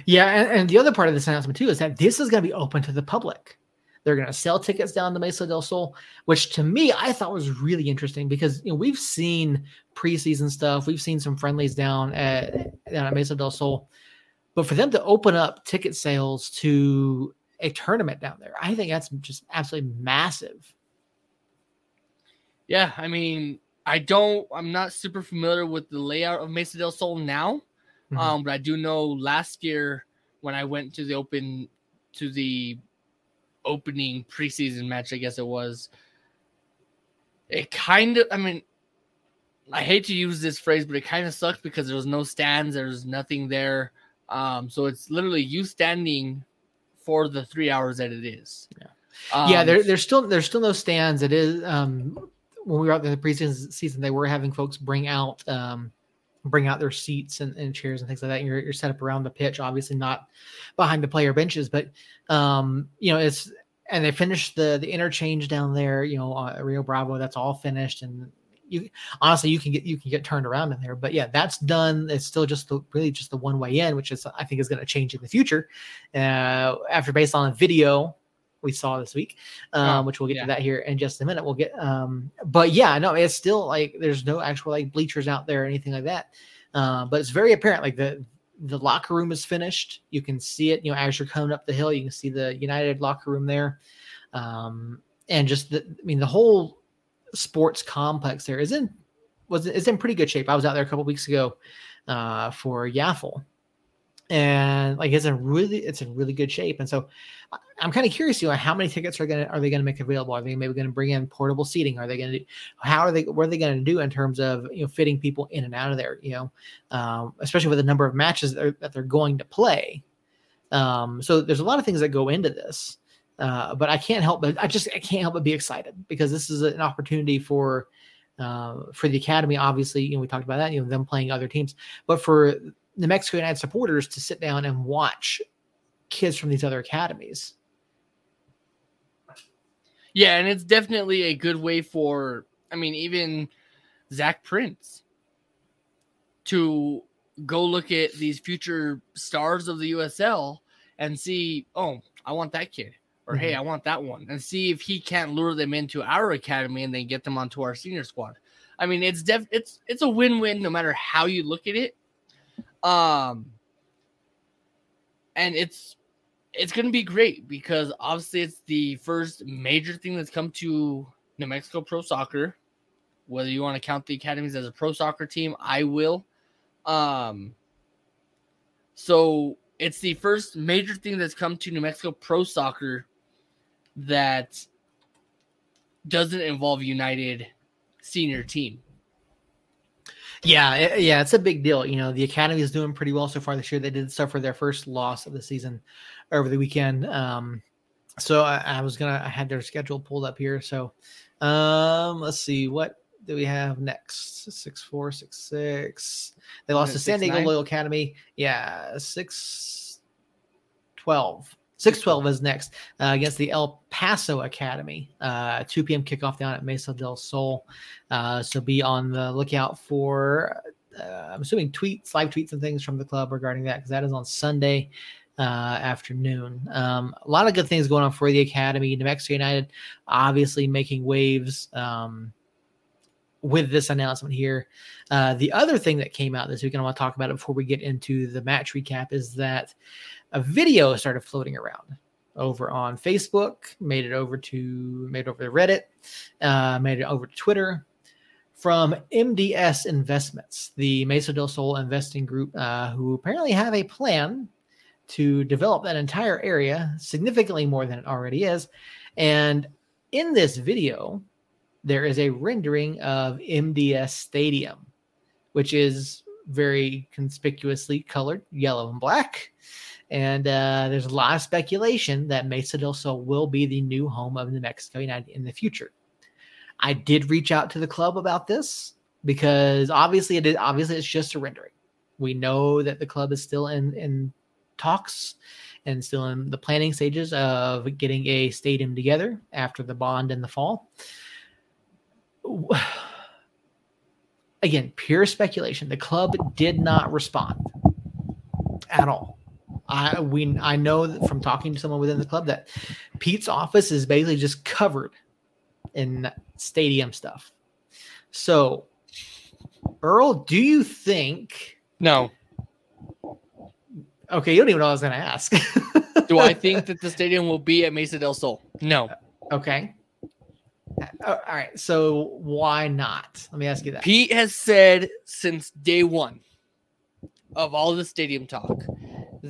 Yeah, and, and the other part of this announcement too is that this is going to be open to the public. They're going to sell tickets down to Mesa del Sol, which to me I thought was really interesting because you know we've seen preseason stuff, we've seen some friendlies down at, down at Mesa del Sol, but for them to open up ticket sales to a tournament down there. I think that's just absolutely massive. Yeah, I mean, I don't, I'm not super familiar with the layout of Mesa del Sol now, mm-hmm. um, but I do know last year when I went to the open, to the opening preseason match, I guess it was. It kind of, I mean, I hate to use this phrase, but it kind of sucks because there was no stands, there's nothing there. Um, so it's literally you standing for the three hours that it is. Yeah, um, yeah. There, there's still there's still no stands. It is um, when we were out there the preseason season, they were having folks bring out um, bring out their seats and, and chairs and things like that. And you're, you're set up around the pitch, obviously not behind the player benches, but um, you know it's and they finished the the interchange down there. You know, uh, Rio Bravo, that's all finished, and you honestly you can get you can get turned around in there but yeah that's done it's still just the, really just the one way in which is i think is going to change in the future uh, after based on a video we saw this week um, oh, which we'll get yeah. to that here in just a minute. We'll get um, but yeah no it's still like there's no actual like bleachers out there or anything like that. Uh, but it's very apparent like the the locker room is finished. You can see it you know as you're coming up the hill you can see the united locker room there. Um, and just the i mean the whole sports complex there is in was is in pretty good shape. I was out there a couple weeks ago uh, for YAFL, and like it's in really it's in really good shape. And so I'm kind of curious, you know, how many tickets are gonna are they gonna make available? Are they maybe gonna bring in portable seating? Are they gonna do, how are they what are they gonna do in terms of you know fitting people in and out of there? You know, um, especially with the number of matches that, are, that they're going to play. Um, so there's a lot of things that go into this. Uh, but I can't help but I just I can't help but be excited because this is an opportunity for uh, for the academy. Obviously, you know we talked about that, you know them playing other teams, but for the Mexico United supporters to sit down and watch kids from these other academies. Yeah, and it's definitely a good way for I mean even Zach Prince to go look at these future stars of the USL and see, oh, I want that kid or mm-hmm. hey, I want that one, and see if he can't lure them into our academy and then get them onto our senior squad. I mean, it's def it's it's a win-win no matter how you look at it. Um and it's it's to be great because obviously it's the first major thing that's come to New Mexico Pro Soccer. Whether you want to count the academies as a pro soccer team, I will. Um So it's the first major thing that's come to New Mexico Pro Soccer that doesn't involve United senior team. Yeah, yeah, it's a big deal. You know, the academy is doing pretty well so far this year. They did suffer their first loss of the season over the weekend. Um, so I, I was gonna, I had their schedule pulled up here. So um, let's see what do we have next? Six four six six. They lost to San Diego nine? Loyal Academy. Yeah, six twelve. 612 is next uh, against the El Paso Academy. Uh, 2 p.m. kickoff down at Mesa del Sol. Uh, so be on the lookout for, uh, I'm assuming, tweets, live tweets, and things from the club regarding that because that is on Sunday uh, afternoon. Um, a lot of good things going on for the Academy. New Mexico United obviously making waves. Um, with this announcement here. Uh, the other thing that came out this week, and I want to talk about it before we get into the match recap, is that a video started floating around over on Facebook, made it over to made it over to Reddit, uh, made it over to Twitter from MDS Investments, the Mesa del Sol investing group, uh, who apparently have a plan to develop that entire area significantly more than it already is. And in this video, there is a rendering of MDS Stadium, which is very conspicuously colored yellow and black. And uh, there's a lot of speculation that Mesa del Sol will be the new home of New Mexico United in the future. I did reach out to the club about this because obviously it is obviously it's just a rendering. We know that the club is still in in talks and still in the planning stages of getting a stadium together after the bond in the fall. Again, pure speculation. The club did not respond at all. I we I know from talking to someone within the club that Pete's office is basically just covered in stadium stuff. So, Earl, do you think? No. Okay, you don't even know what I was going to ask. do I think that the stadium will be at Mesa del Sol? No. Okay. Uh, all right. So why not? Let me ask you that. Pete has said since day one of all the stadium talk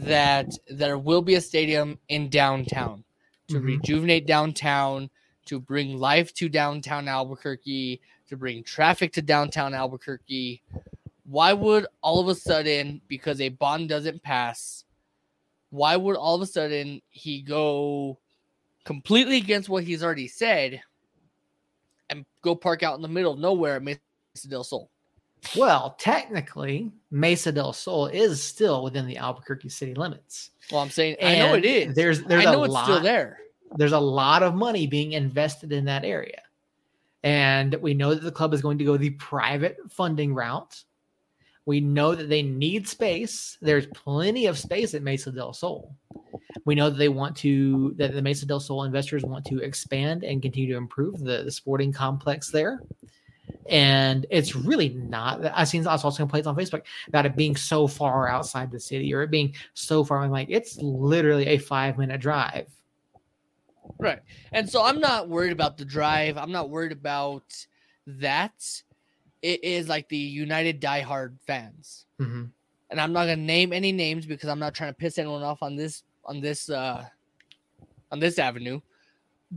that there will be a stadium in downtown to mm-hmm. rejuvenate downtown, to bring life to downtown Albuquerque, to bring traffic to downtown Albuquerque. Why would all of a sudden, because a bond doesn't pass, why would all of a sudden he go completely against what he's already said and go park out in the middle of nowhere at Mesa del Sol? Well, technically, Mesa del Sol is still within the Albuquerque city limits. Well, I'm saying and I know it is. There's there's I know a it's lot, still there. There's a lot of money being invested in that area. And we know that the club is going to go the private funding route. We know that they need space. There's plenty of space at Mesa del Sol. We know that they want to that the Mesa del Sol investors want to expand and continue to improve the, the sporting complex there and it's really not. I've seen also complaints on Facebook about it being so far outside the city or it being so far. I'm like, it's literally a five minute drive. Right, and so I'm not worried about the drive. I'm not worried about that. It is like the United diehard fans, mm-hmm. and I'm not gonna name any names because I'm not trying to piss anyone off on this on this uh on this avenue.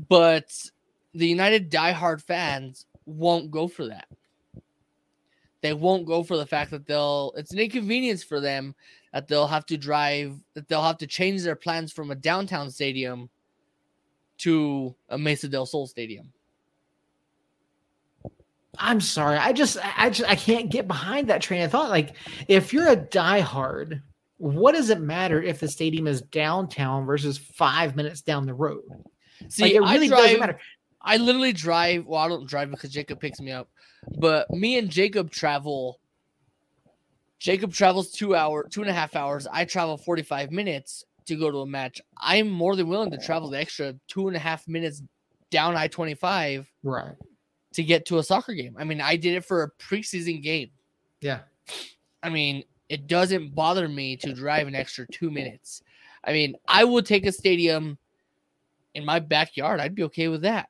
But the United diehard fans won't go for that. They won't go for the fact that they'll it's an inconvenience for them that they'll have to drive that they'll have to change their plans from a downtown stadium to a Mesa del Sol stadium. I'm sorry. I just I just I can't get behind that train of thought. Like if you're a diehard, what does it matter if the stadium is downtown versus five minutes down the road? See, like, it really drive, doesn't matter. I literally drive. Well, I don't drive because Jacob picks me up, but me and Jacob travel. Jacob travels two hour, two and a half hours. I travel forty five minutes to go to a match. I'm more than willing to travel the extra two and a half minutes down I twenty five, right, to get to a soccer game. I mean, I did it for a preseason game. Yeah, I mean, it doesn't bother me to drive an extra two minutes. I mean, I would take a stadium in my backyard. I'd be okay with that.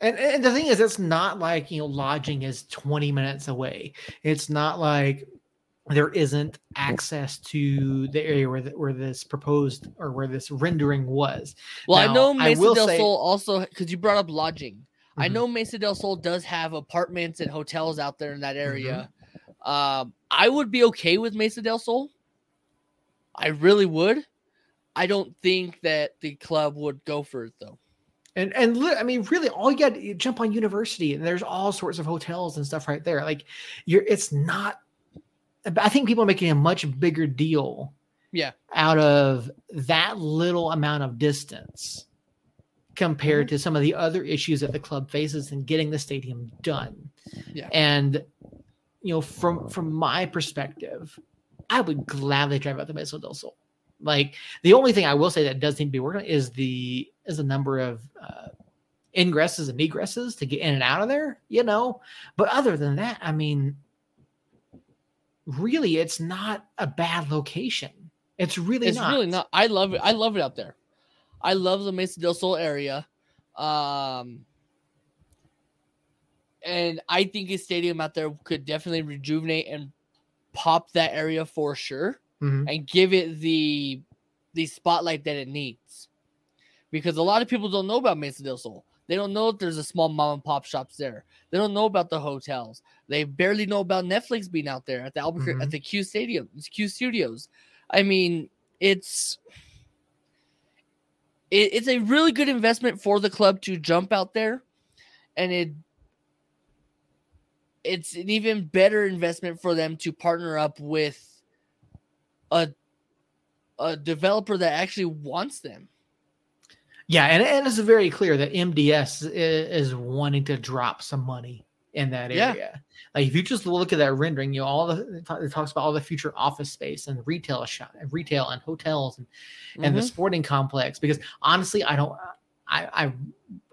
And, and the thing is, it's not like you know lodging is twenty minutes away. It's not like there isn't access to the area where the, where this proposed or where this rendering was. Well, Now, I know I Mesa will del say- Sol also because you brought up lodging. I Mhm. know Mesa del Sol does have apartments and hotels out there in that Mm-hmm. area. Um, I would be okay with Mesa del Sol. I really would. I don't think that the club would go for it though. And and li- I mean, really, all you got you jump on University, and there's all sorts of hotels and stuff right there. Like, you're it's not. I think people are making a much bigger deal, Yeah. out of that little amount of distance compared Mm-hmm. to some of the other issues that the club faces in getting the stadium done. Yeah. and you know, from from my perspective, I would gladly drive out to Mesa del Sol. Like the only thing I will say that does need to be worked on is the is the number of uh, ingresses and egresses to get in and out of there. You know, but other than that, I mean, really, it's not a bad location. It's really it's not. really not. I love it. I love it out there. I love the Mesa del Sol area. Um, and I think a stadium out there could definitely rejuvenate and pop that area for sure Mhm. and give it the the spotlight that it needs. Because a lot of people don't know about Mesa del Sol. They don't know that there's a small mom and pop shops there. They don't know about the hotels. They barely know about Netflix being out there at the Albuquerque Mhm. at the Q Stadium, Q Studios. I mean, it's it, it's a really good investment for the club to jump out there, and it it's an even better investment for them to partner up with a a developer that actually wants them. Yeah, and, and it's very clear that MDS is, is wanting to drop some money in that Yeah. area. Like if you just look at that rendering, you know, all the it talks about all the future office space and retail shop, and retail and hotels and and the Mhm. sporting complex. Because honestly, I don't, I I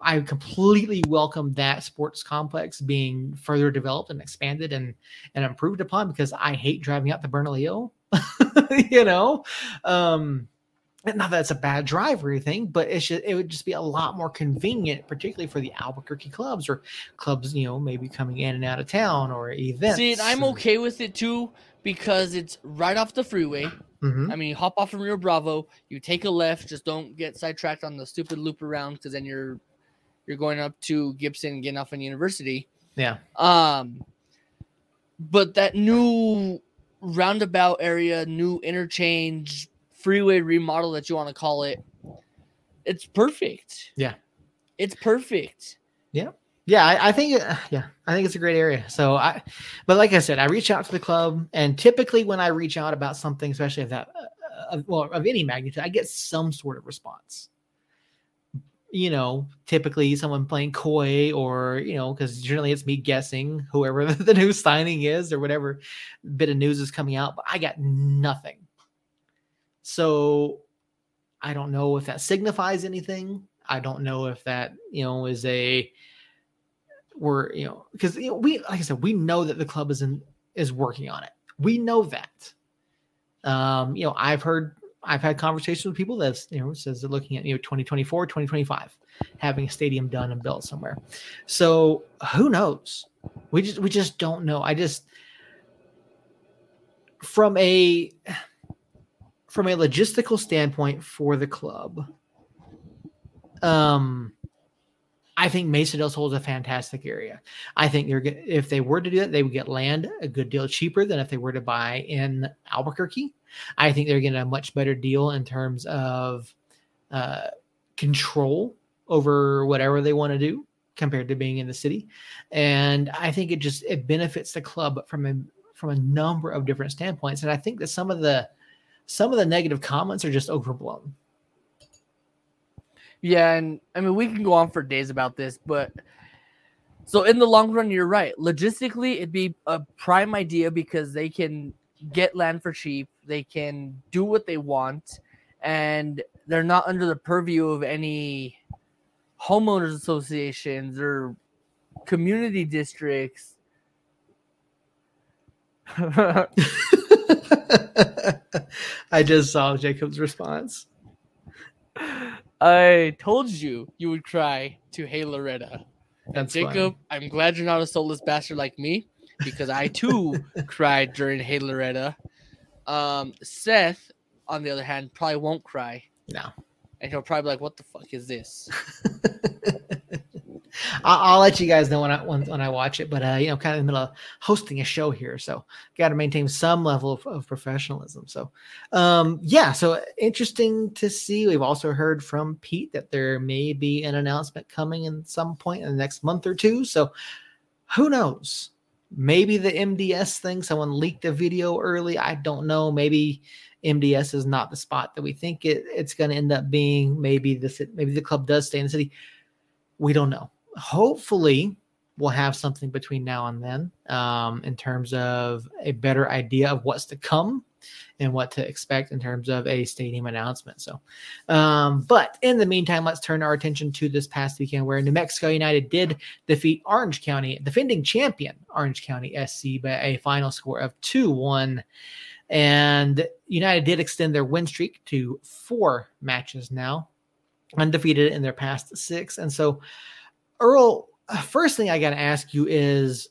I completely welcome that sports complex being further developed and expanded and and improved upon because I hate driving out to Bernalillo. you know, um, not that it's a bad drive or anything, but it's just, it would just be a lot more convenient, particularly for the Albuquerque clubs or clubs, you know, maybe coming in and out of town or events. See, and I'm okay with it too because it's right off the freeway. Mhm. I mean, you hop off from Rio Bravo, you take a left, just don't get sidetracked on the stupid loop around because then you're you're going up to Gibson getting off on University. Yeah. Um, but that new roundabout area, new interchange, freeway remodel that you want to call it, it's perfect. Yeah. It's perfect. Yeah, I, I think yeah, I think it's a great area. So I, but like I said, I reach out to the club, and typically when I reach out about something, especially of that, uh, of, well, of any magnitude, I get some sort of response. You know, typically someone playing coy, or you know, because generally it's me guessing whoever the new signing is or whatever bit of news is coming out, but I got nothing. So I don't know if that signifies anything. I don't know if that you know is a we're you know because you know, we like I said we know that the club is in is working on it. We know that. Um, you know, I've heard I've had conversations with people that's you know says they're looking at you know 2024, 2025 having a stadium done and built somewhere. So who knows? We just we just don't know. I just from a from a logistical standpoint for the club, um, I think Mesa del Sol is a fantastic area. I think they're. If they were to do that, they would get land a good deal cheaper than if they were to buy in Albuquerque. I think they're getting a much better deal in terms of uh, control over whatever they want to do compared to being in the city. And I think it just it benefits the club from a from a number of different standpoints. And I think that some of the some of the negative comments are just overblown. Yeah, and I mean we can go on for days about this, but so in the long run, you're right. Logistically, it'd be a prime idea because they can get land for cheap, they can do what they want, and they're not under the purview of any homeowners associations or community districts. I just saw Jacob's response. I told you you would cry to Hey Loretta. And That's Jacob, I'm glad you're not a soulless bastard like me because I too cried during Hey Loretta. Um, Seth, on the other hand, probably won't cry. No. And he'll probably be like, "What the fuck is this?" I'll, I'll, let you guys know when I when, when I watch it, but uh, you know, kind of in the middle of hosting a show here, so got to maintain some level of, of professionalism. So, um, yeah, so interesting to see. We've also heard from Pete that there may be an announcement coming in some point in the next month or two. So, who knows? Maybe the MDS thing. Someone leaked a video early. I don't know. Maybe MDS is not the spot that we think it, it's going to end up being. Maybe the maybe the club does stay in the city. We don't know hopefully we'll have something between now and then um, in terms of a better idea of what's to come and what to expect in terms of a stadium announcement. So, um, but in the meantime, let's turn our attention to this past weekend where New Mexico United did defeat Orange County, defending champion Orange County SC, by a final score of 2 1. And United did extend their win streak to four matches now, undefeated in their past six. And so, Earl, first thing I got to ask you is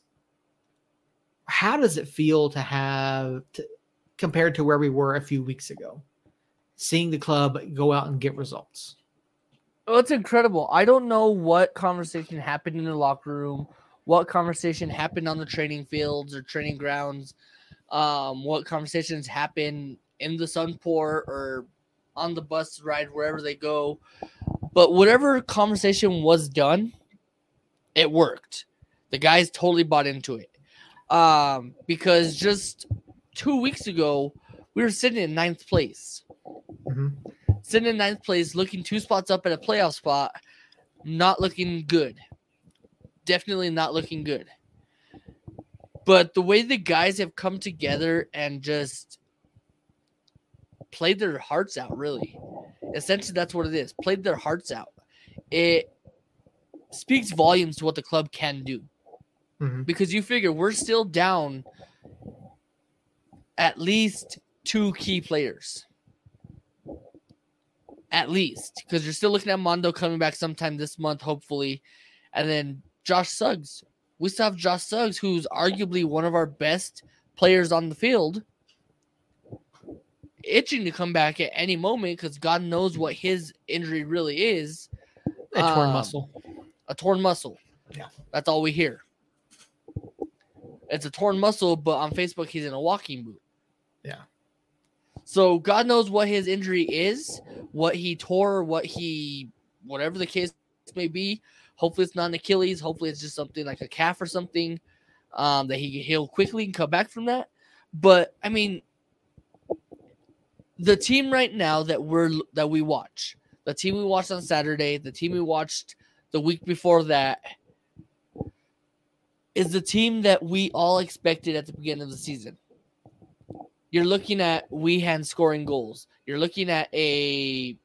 how does it feel to have to, compared to where we were a few weeks ago, seeing the club go out and get results? Oh, it's incredible. I don't know what conversation happened in the locker room, what conversation happened on the training fields or training grounds, um, what conversations happen in the Sunport or on the bus ride wherever they go. But whatever conversation was done, it worked. The guys totally bought into it. Um, because just two weeks ago, we were sitting in ninth place. Mm-hmm. Sitting in ninth place, looking two spots up at a playoff spot, not looking good. Definitely not looking good. But the way the guys have come together and just played their hearts out, really. Essentially, that's what it is. Played their hearts out. It speaks volumes to what the club can do. Mm-hmm. Because you figure we're still down at least two key players. At least. Because you're still looking at Mondo coming back sometime this month, hopefully. And then Josh Suggs. We still have Josh Suggs, who's arguably one of our best players on the field, itching to come back at any moment because God knows what his injury really is. A torn um, muscle a torn muscle. Yeah. That's all we hear. It's a torn muscle, but on Facebook he's in a walking boot. Yeah. So God knows what his injury is, what he tore, what he whatever the case may be. Hopefully it's not an Achilles. Hopefully it's just something like a calf or something um, that he can heal quickly and come back from that. But I mean, the team right now that we're that we watch, the team we watched on Saturday, the team we watched the week before that is the team that we all expected at the beginning of the season. You're looking at Wehan scoring goals. You're looking at a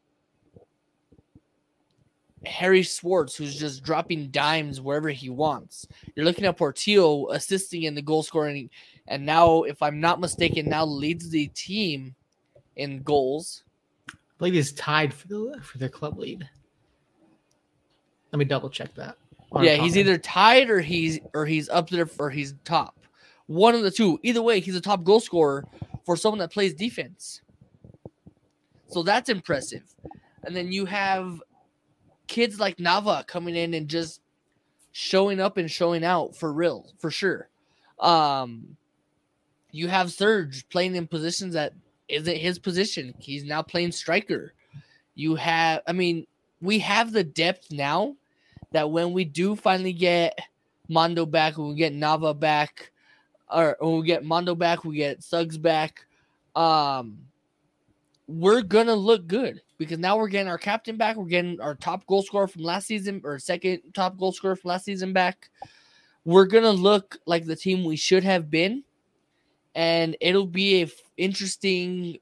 Harry Swartz who's just dropping dimes wherever he wants. You're looking at Portillo assisting in the goal scoring, and now, if I'm not mistaken, now leads the team in goals. I believe he's tied for the for the club lead. Let me double check that. Yeah, he's either tied or he's or he's up there or he's top. One of the two. Either way, he's a top goal scorer for someone that plays defense. So that's impressive. And then you have kids like Nava coming in and just showing up and showing out for real, for sure. Um, you have Serge playing in positions that isn't his position. He's now playing striker. You have, I mean, we have the depth now that when we do finally get Mondo back, we get Nava back, or we get Mondo back, we get Suggs back, um, we're gonna look good because now we're getting our captain back. We're getting our top goal scorer from last season, or second top goal scorer from last season back. We're gonna look like the team we should have been, and it'll be a f- interesting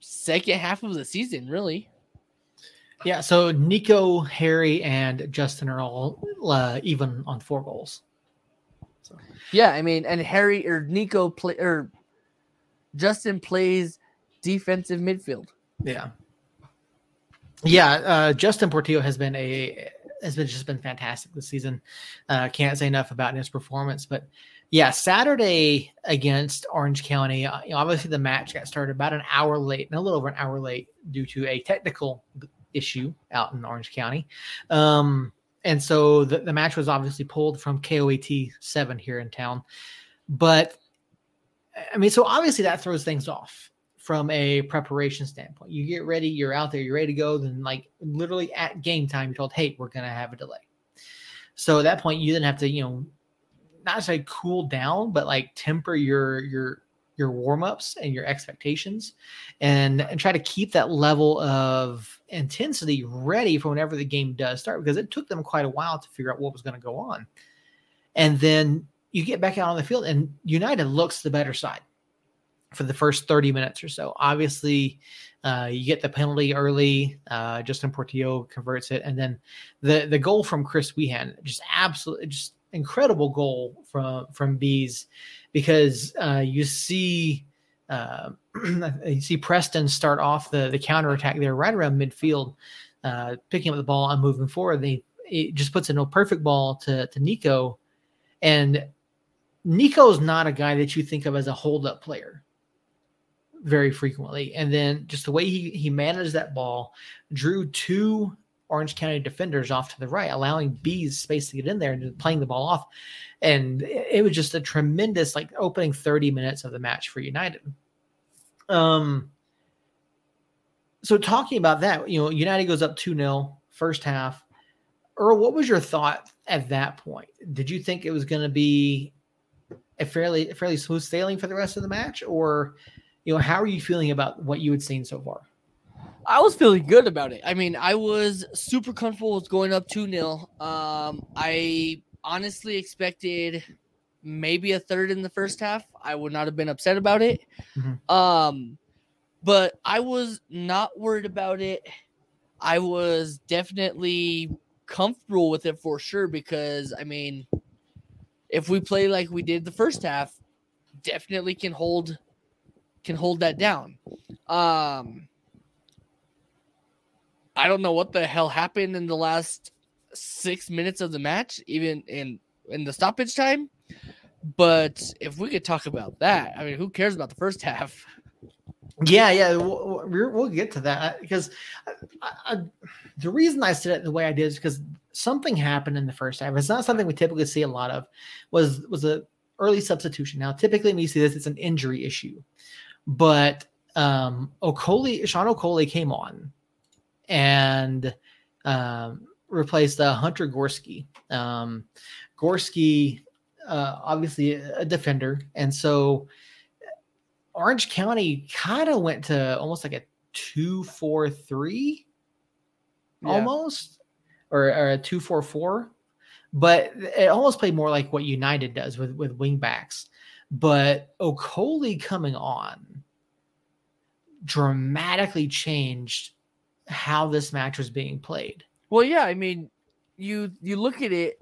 second half of the season, really. Yeah, so Nico, Harry, and Justin are all uh, even on four goals. So. Yeah, I mean, and Harry or Nico play or Justin plays defensive midfield. Yeah, yeah. Uh, Justin Portillo has been a has been just been fantastic this season. Uh, can't say enough about his performance, but yeah, Saturday against Orange County. Uh, you know, obviously, the match got started about an hour late, and a little over an hour late due to a technical issue out in Orange County. Um, and so the, the match was obviously pulled from KOAT 7 here in town. But I mean, so obviously that throws things off from a preparation standpoint. You get ready, you're out there, you're ready to go. Then, like, literally at game time, you're told, hey, we're going to have a delay. So at that point, you then have to, you know, not say cool down, but like temper your your your warm-ups and your expectations and and try to keep that level of intensity ready for whenever the game does start because it took them quite a while to figure out what was going to go on. And then you get back out on the field and united looks the better side for the first 30 minutes or so. Obviously uh, you get the penalty early uh, justin portillo converts it and then the the goal from chris wehan just absolutely just incredible goal from from bees because uh, you see uh, you see Preston start off the the counter attack there right around midfield, uh, picking up the ball and moving forward. They it just puts a perfect ball to to Nico, and Nico's not a guy that you think of as a hold up player very frequently. And then just the way he he managed that ball, drew two Orange County defenders off to the right, allowing Bees space to get in there and playing the ball off. And it was just a tremendous, like, opening 30 minutes of the match for United. Um, so talking about that, you know, United goes up 2 0 first half. Earl, what was your thought at that point? Did you think it was going to be a fairly fairly smooth sailing for the rest of the match, or you know, how are you feeling about what you had seen so far? I was feeling good about it. I mean, I was super comfortable with going up 2 0. Um, I honestly expected maybe a third in the first half. I would not have been upset about it. Mm-hmm. Um, but I was not worried about it. I was definitely comfortable with it for sure because, I mean, if we play like we did the first half, definitely can hold can hold that down. Um, I don't know what the hell happened in the last six minutes of the match, even in in the stoppage time. But if we could talk about that, I mean, who cares about the first half? Yeah, yeah, we'll, we'll get to that because I, I, the reason I said it the way I did is because something happened in the first half. It's not something we typically see a lot of. Was was a early substitution. Now, typically when you see this, it's an injury issue, but um, Okoli, Sean Okoli came on and um, replaced uh, Hunter Gorski. Um, Gorski, uh, obviously a defender, and so Orange County kind of went to almost like a two-four-three, yeah. almost, or, or a two-four-four. But it almost played more like what United does with with wingbacks. But Okoli coming on dramatically changed how this match was being played. Well, yeah, I mean, you you look at it.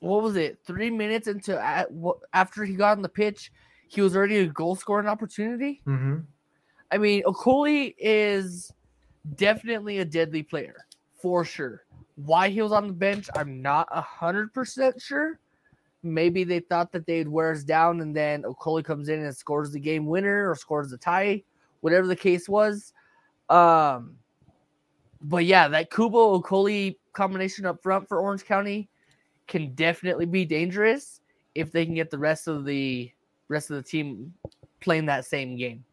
What was it? Three minutes into at, after he got on the pitch, he was already a goal scoring opportunity. Mm-hmm. I mean, Okoli is definitely a deadly player for sure. Why he was on the bench, I'm not a hundred percent sure. Maybe they thought that they'd wear us down, and then Okoli comes in and scores the game winner or scores the tie, whatever the case was. Um, but yeah, that Kubo Okoli combination up front for Orange County can definitely be dangerous if they can get the rest of the rest of the team playing that same game.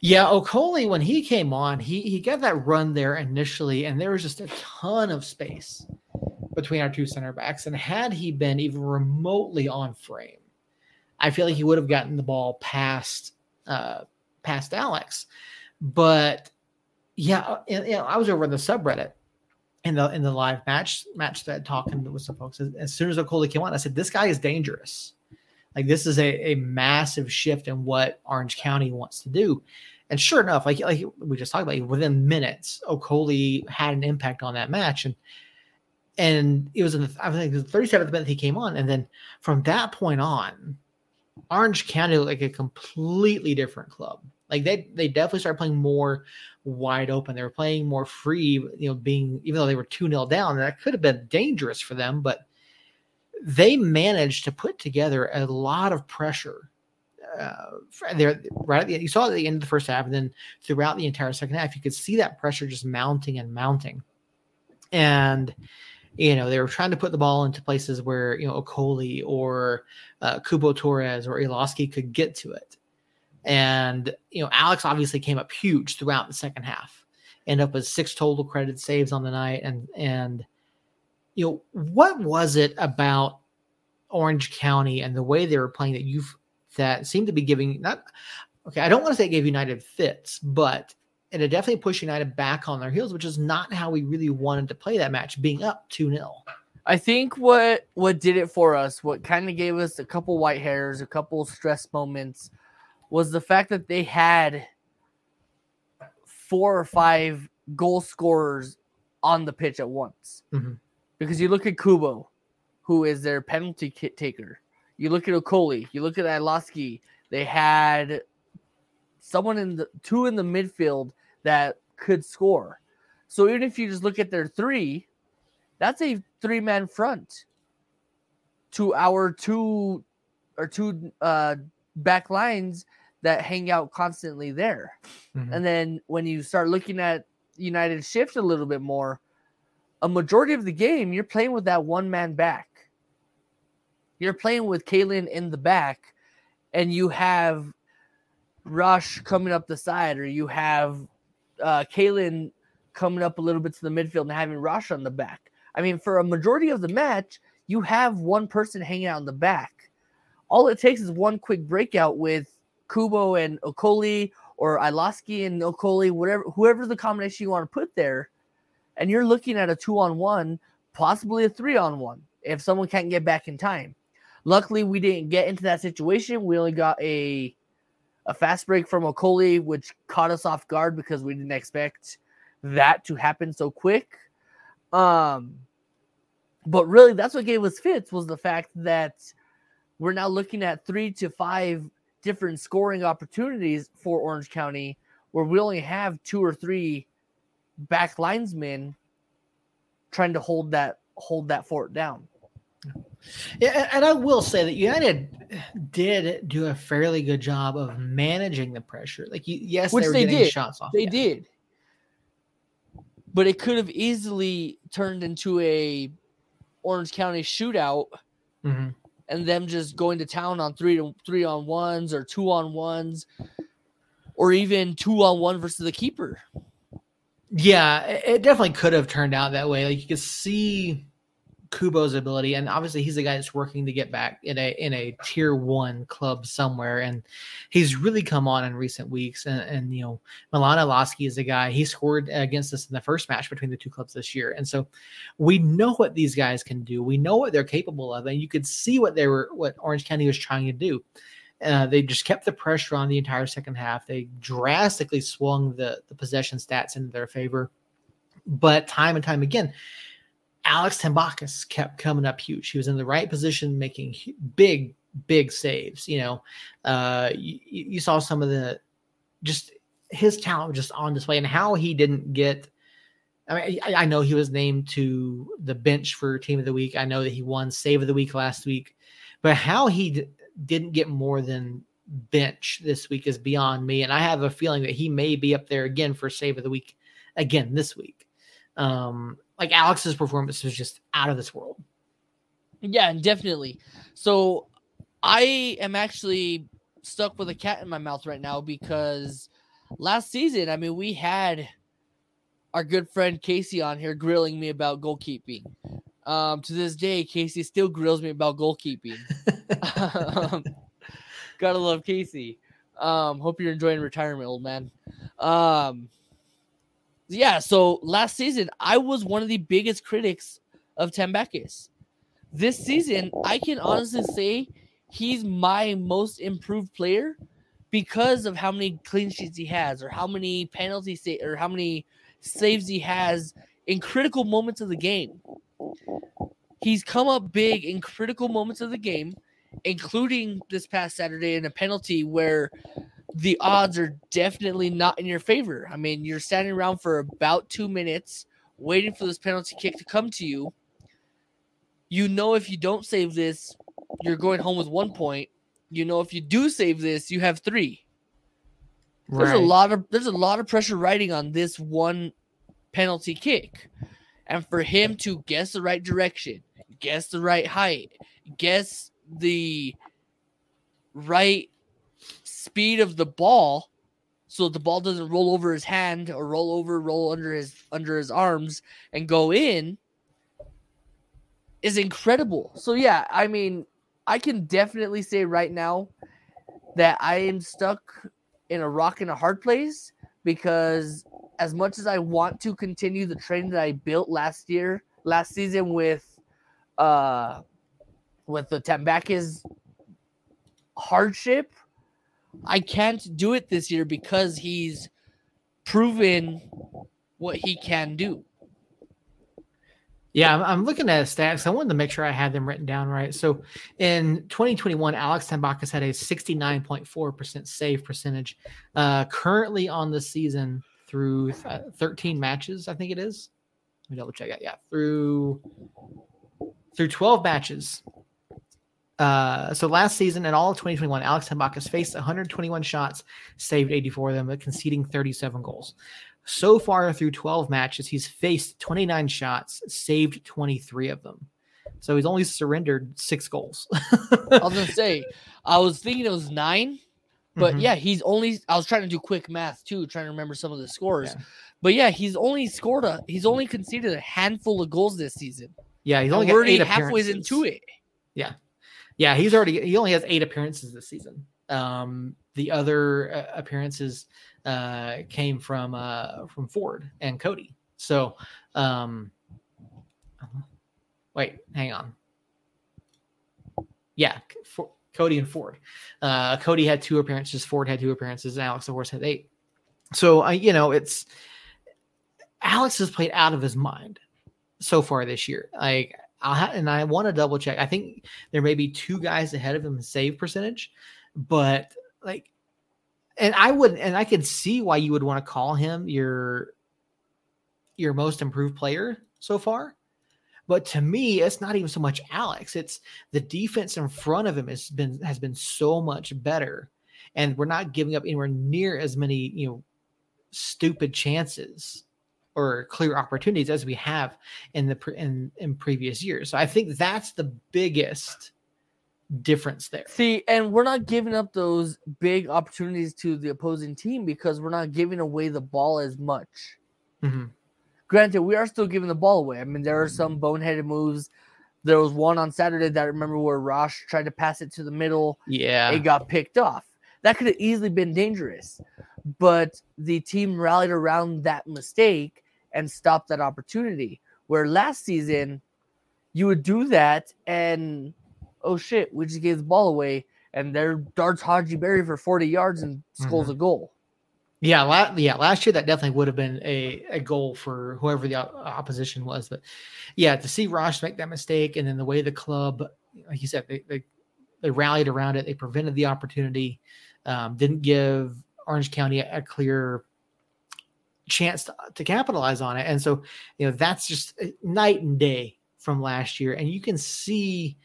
Yeah, Okoli when he came on, he he got that run there initially, and there was just a ton of space between our two center backs. And had he been even remotely on frame, I feel like he would have gotten the ball past uh past Alex. But yeah, uh, you know, I was over in the subreddit in the in the live match match thread talking with some folks. As soon as Okoli came on, I said, "This guy is dangerous. Like this is a, a massive shift in what Orange County wants to do." And sure enough, like like we just talked about, within minutes, Okoli had an impact on that match, and and it was in the I think the 37th minute he came on, and then from that point on, Orange County looked like a completely different club Like they they definitely started playing more wide open. They were playing more free, you know, being even though they were 2 0 down, that could have been dangerous for them, but they managed to put together a lot of pressure. Uh, there, right at the you saw at the end of the first half, and then throughout the entire second half, you could see that pressure just mounting and mounting. And you know, they were trying to put the ball into places where, you know, Okoli or uh, Cubo Torres or Iloski could get to it. And, you know, Alex obviously came up huge throughout the second half, end up with six total credit saves on the night. And, and, you know, what was it about Orange County and the way they were playing that you've, that seemed to be giving not, okay, I don't want to say it gave United fits, but it definitely pushed United back on their heels, which is not how we really wanted to play that match, being up 2 0. I think what what did it for us, what kind of gave us a couple white hairs, a couple stress moments, was the fact that they had four or five goal scorers on the pitch at once. Mm-hmm. Because you look at Cubo, who is their penalty taker. You look at Okoli, you look at Iloski. They had someone in the two in the midfield that could score. So even if you just look at their three, that's a three man front to our two or two uh, back lines that hang out constantly there. Mm-hmm. And then when you start looking at United shift a little bit more, a majority of the game, you're playing with that one man back. You're playing with Kalen in the back, and you have Rush coming up the side, or you have uh, Kalen coming up a little bit to the midfield and having Rush on the back. I mean, for a majority of the match, you have one person hanging out in the back. All it takes is one quick breakout with Cubo and Okoli or Iloski and Okoli, whatever, whoever the combination you want to put there, and you're looking at a two on one, possibly a three on one if someone can't get back in time. Luckily, we didn't get into that situation. We only got a a fast break from Okoli, which caught us off guard because we didn't expect that to happen so quick. Um, but really, that's what gave us fits was the fact that we're now looking at three to five different scoring opportunities for Orange County, where we only have two or three back linesmen trying to hold that hold that fort down. Yeah, and I will say that United did do a fairly good job of managing the pressure. Like, yes, Which they were they getting did. shots off. They yeah. did, but it could have easily turned into a Orange County shootout, mm-hmm. And them just going to town on three to three on ones or two on ones, or even two on one versus the keeper. Yeah, it definitely could have turned out that way. Like you could see Cubo's ability, and obviously he's the guy that's working to get back in a in a tier one club somewhere, and he's really come on in recent weeks. And, and you know, Milan Iloski is a guy he scored against us in the first match between the two clubs this year, and so we know what these guys can do. We know what they're capable of, and you could see what they were, what Orange County was trying to do. Uh, they just kept the pressure on the entire second half. They drastically swung the the possession stats into their favor, but time and time again Alex Tambakis kept coming up huge. He was in the right position, making big, big saves. You know, uh, you, you saw some of the just his talent just on display and how he didn't get. I mean, I, I know he was named to the bench for Team of the Week. I know that he won Save of the Week last week, but how he d- didn't get more than bench this week is beyond me. And I have a feeling that he may be up there again for Save of the Week again this week. Um, like Alex's performance was just out of this world. Yeah, and definitely. So I am actually stuck with a cat in my mouth right now because last season, I mean, we had our good friend Casey on here grilling me about goalkeeping. Um, to this day, Casey still grills me about goalkeeping. um, gotta love Casey. Um, hope you're enjoying retirement, old man. Um, yeah, so last season I was one of the biggest critics of Tambakis. This season, I can honestly say he's my most improved player because of how many clean sheets he has, or how many penalties, or how many saves he has in critical moments of the game. He's come up big in critical moments of the game, including this past Saturday in a penalty where the odds are definitely not in your favor. I mean, you're standing around for about two minutes waiting for this penalty kick to come to you. You know, if you don't save this, you're going home with one point. You know, if you do save this, you have three. There's a lot of there's a lot of pressure riding on this one penalty kick. And for him to guess the right direction, guess the right height, guess the right speed of the ball so the ball doesn't roll over his hand or roll over roll under his under his arms and go in is incredible. So yeah, I mean, I can definitely say right now that I am stuck in a rock and a hard place because as much as I want to continue the training that I built last year, last season with uh with the Tambakis hardship I can't do it this year because he's proven what he can do. Yeah, I'm looking at stats. I wanted to make sure I had them written down right. So in 2021, Alex Tambakis had a 69.4% save percentage. Uh, currently on the season through uh, 13 matches, I think it is. Let me double check that. Yeah, through through 12 matches, uh, so last season and all of 2021, Alex Tambakis faced 121 shots, saved 84 of them, but conceding 37 goals. So far through 12 matches, he's faced 29 shots, saved 23 of them. So he's only surrendered six goals. I was gonna say, I was thinking it was nine, but mm-hmm. yeah, he's only. I was trying to do quick math too, trying to remember some of the scores. Yeah. But yeah, he's only scored a. He's only conceded a handful of goals this season. Yeah, he's only already halfway into it. Yeah, yeah, he's already he only has eight appearances this season. Um, the other uh, appearances uh, came from uh, from Ford and Cody. So, um, wait, hang on. Yeah, for, Cody and Ford. Uh, Cody had two appearances. Ford had two appearances. And Alex, of course, had eight. So, I, you know, it's Alex has played out of his mind so far this year. Like I'll ha- and I want to double check. I think there may be two guys ahead of him in save percentage, but like, and I would, and I could see why you would want to call him your your most improved player so far. But to me, it's not even so much Alex. It's the defense in front of him has been has been so much better, and we're not giving up anywhere near as many you know stupid chances or clear opportunities as we have in the in in previous years. So I think that's the biggest difference there. See, and we're not giving up those big opportunities to the opposing team because we're not giving away the ball as much. Mm-hmm. Granted, we are still giving the ball away. I mean, there are some boneheaded moves. There was one on Saturday that I remember where Rosh tried to pass it to the middle. Yeah. It got picked off. That could have easily been dangerous. But the team rallied around that mistake and stop that opportunity. Where last season, you would do that and oh shit, we just gave the ball away, and there darts Hadji Barry for 40 yards and scores mm-hmm. a goal. Yeah, la- yeah, last year that definitely would have been a, a goal for whoever the opposition was. But yeah, to see Rosh make that mistake and then the way the club, like you said, they, they, they rallied around it, they prevented the opportunity, um, didn't give Orange County a, a clear chance to, to capitalize on it. And so, you know, that's just night and day from last year. And you can see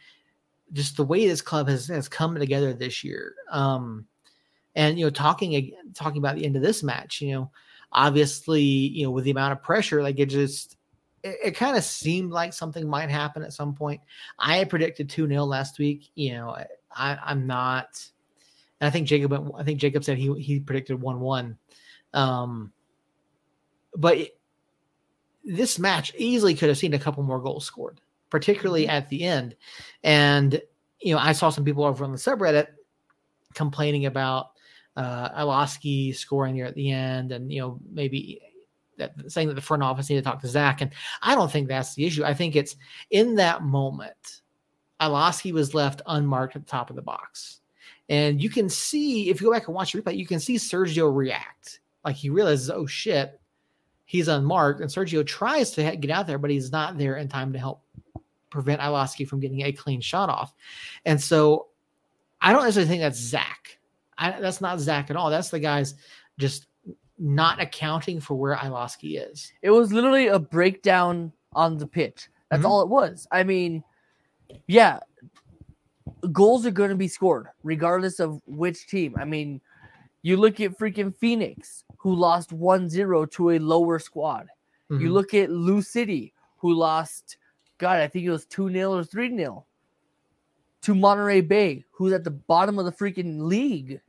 just the way this club has, has come together this year. Um, and, you know, talking, talking about the end of this match, you know, obviously, you know, with the amount of pressure, like it just, it, it kind of seemed like something might happen at some point. I had predicted 2 0 last week. You know, I, I'm not, I think Jacob, I think Jacob said he, he predicted 1 1. Um, but it, this match easily could have seen a couple more goals scored, particularly mm-hmm. at the end. And you know, I saw some people over on the subreddit complaining about uh Iloski scoring there at the end, and you know, maybe that saying that the front office need to talk to Zach. And I don't think that's the issue. I think it's in that moment, Iloski was left unmarked at the top of the box. And you can see, if you go back and watch the replay, you can see Sergio react. Like he realizes, oh shit, he's unmarked, and Sergio tries to get out there, but he's not there in time to help prevent Iloski from getting a clean shot off. And so I don't necessarily think that's Zach. I, that's not Zach at all. That's the guy's just not accounting for where Iloski is. It was literally a breakdown on the pitch. That's mm-hmm. all it was. I mean, yeah, goals are going to be scored regardless of which team. I mean, you look at freaking Phoenix, who lost 1 0 to a lower squad. Mm-hmm. You look at Lou City, who lost, God, I think it was 2 0 or 3 0 to Monterey Bay, who's at the bottom of the freaking league.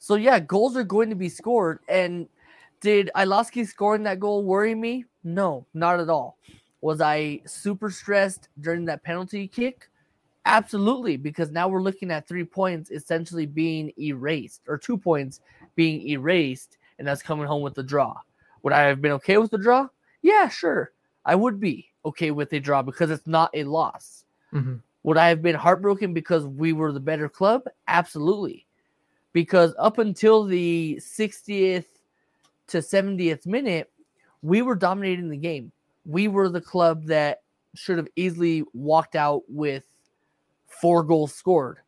So yeah, goals are going to be scored. And did Iloski scoring that goal worry me? No, not at all. Was I super stressed during that penalty kick? Absolutely, because now we're looking at three points essentially being erased, or two points being erased, and that's coming home with the draw. Would I have been okay with the draw? Yeah, sure. I would be okay with a draw because it's not a loss. Mm-hmm. Would I have been heartbroken because we were the better club? Absolutely. Because up until the 60th to 70th minute, we were dominating the game. We were the club that should have easily walked out with four goals scored.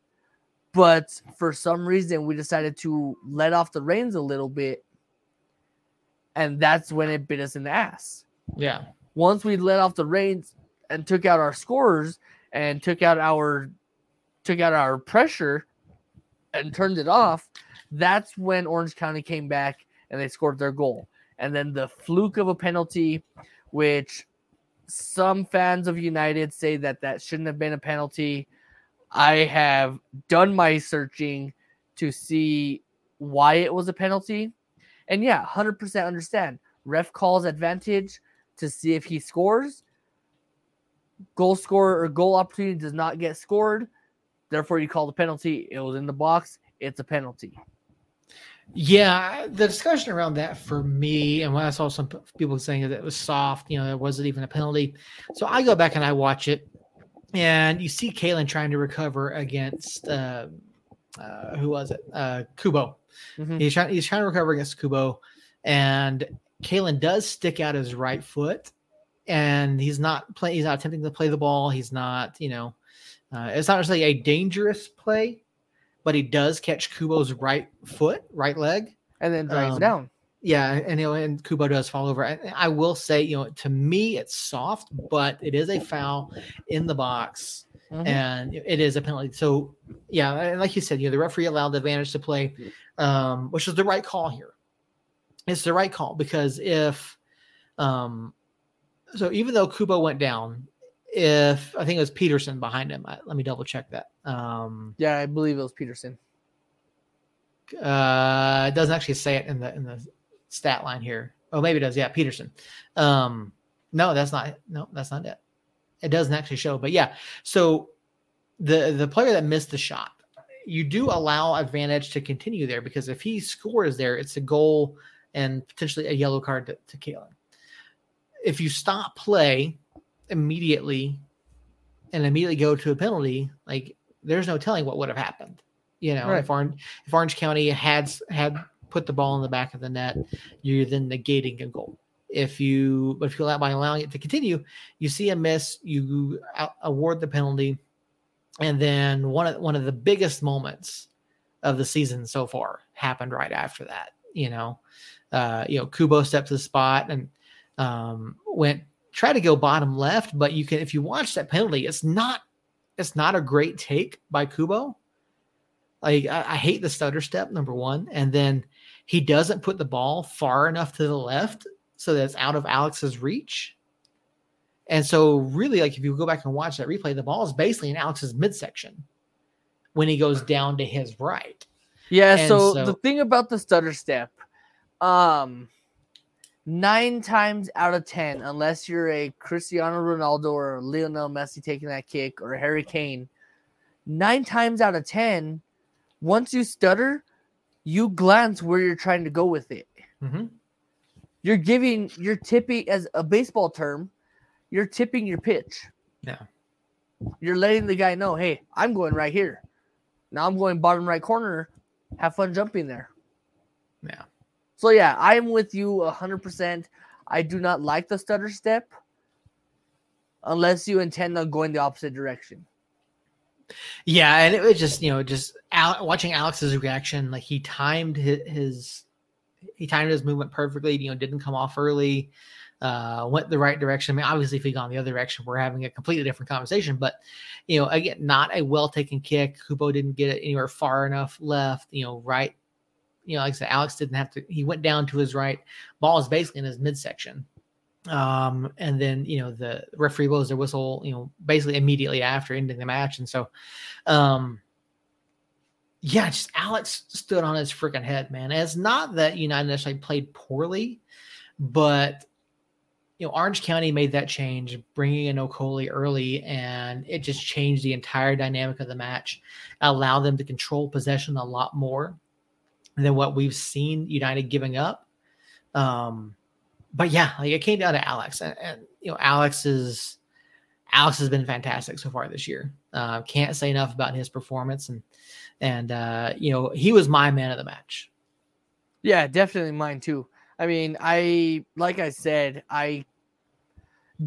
But for some reason, we decided to let off the reins a little bit. And that's when it bit us in the ass. Yeah. Once we let off the reins and took out our scorers, and took out our took out our pressure and turned it off, that's when Orange County came back and they scored their goal. And then the fluke of a penalty, which some fans of United say that that shouldn't have been a penalty. I have done my searching to see why it was a penalty. And yeah, 100% understand. Ref calls advantage to see if he scores goal scorer or goal opportunity does not get scored. Therefore, you call the penalty. It was in the box. It's a penalty. Yeah, the discussion around that for me, and when I saw some people saying that it was soft, you know, it wasn't even a penalty. So I go back and I watch it, and you see Kalen trying to recover against uh, uh, who was it? Uh, Cubo. Mm-hmm. He's trying. He's trying to recover against Cubo, and Kalen does stick out his right foot, and he's not playing. He's not attempting to play the ball. He's not, you know, uh, it's not necessarily a dangerous play, but he does catch Cubo's right foot, right leg, and then drags um, down. Yeah, and you know, and Cubo does fall over. I, I, will say, you know, to me, it's soft, but it is a foul in the box, mm-hmm. and it is a penalty. So, yeah, and like you said, you know, the referee allowed the advantage to play, um, which is the right call here. It's the right call because if um, so even though Cubo went down, if I think it was Peterson behind him, let me double check that. Um, yeah, I believe it was Peterson. Uh, it doesn't actually say it in the in the stat line here. Oh, maybe it does. Yeah, Peterson. Um, no, that's not. No, that's not it. It doesn't actually show. But yeah, so the the player that missed the shot, you do allow advantage to continue there because if he scores there, it's a goal and potentially a yellow card to, to Kalen if you stop play immediately and immediately go to a penalty, like there's no telling what would have happened. You know, right. if Orange if Orange County had had put the ball in the back of the net, you're then negating a goal. If you but if you allow by allowing it to continue, you see a miss, you award the penalty, and then one of one of the biggest moments of the season so far happened right after that. You know, uh, you know, Cubo stepped to the spot and um, went try to go bottom left, but you can if you watch that penalty, it's not it's not a great take by Cubo. Like I, I hate the stutter step number one, and then he doesn't put the ball far enough to the left so that it's out of Alex's reach. And so, really, like if you go back and watch that replay, the ball is basically in Alex's midsection when he goes down to his right. Yeah. So, so, the thing about the stutter step, um, nine times out of ten, unless you're a Cristiano Ronaldo or Lionel Messi taking that kick or Harry Kane, nine times out of ten, once you stutter, you glance where you're trying to go with it. Mm-hmm. You're giving, you're tipping, as a baseball term, you're tipping your pitch. Yeah. You're letting the guy know, hey, I'm going right here. Now I'm going bottom right corner. Have fun jumping there. Yeah. So yeah, I'm with you 100%. I do not like the stutter step unless you intend on going the opposite direction. Yeah, and it was just, you know, just Al- watching Alex's reaction, like he timed his, his he timed his movement perfectly. You know, didn't come off early. Uh, went the right direction. I mean, obviously, if he'd gone the other direction, we're having a completely different conversation. But you know, again, not a well taken kick. Cubo didn't get it anywhere far enough left. You know, right. You know, like I said, Alex didn't have to. He went down to his right. Ball is basically in his midsection. Um, and then you know the referee blows their whistle. You know, basically immediately after ending the match, and so, um, yeah, just Alex stood on his freaking head, man. And it's not that United necessarily played poorly, but you know, Orange County made that change, bringing in Okoli early, and it just changed the entire dynamic of the match, allowed them to control possession a lot more than what we've seen United giving up. Um, but yeah, like it came down to Alex, and, and you know, Alex is Alex has been fantastic so far this year. Uh, can't say enough about his performance, and and uh, you know, he was my man of the match. Yeah, definitely mine too. I mean, I like I said, I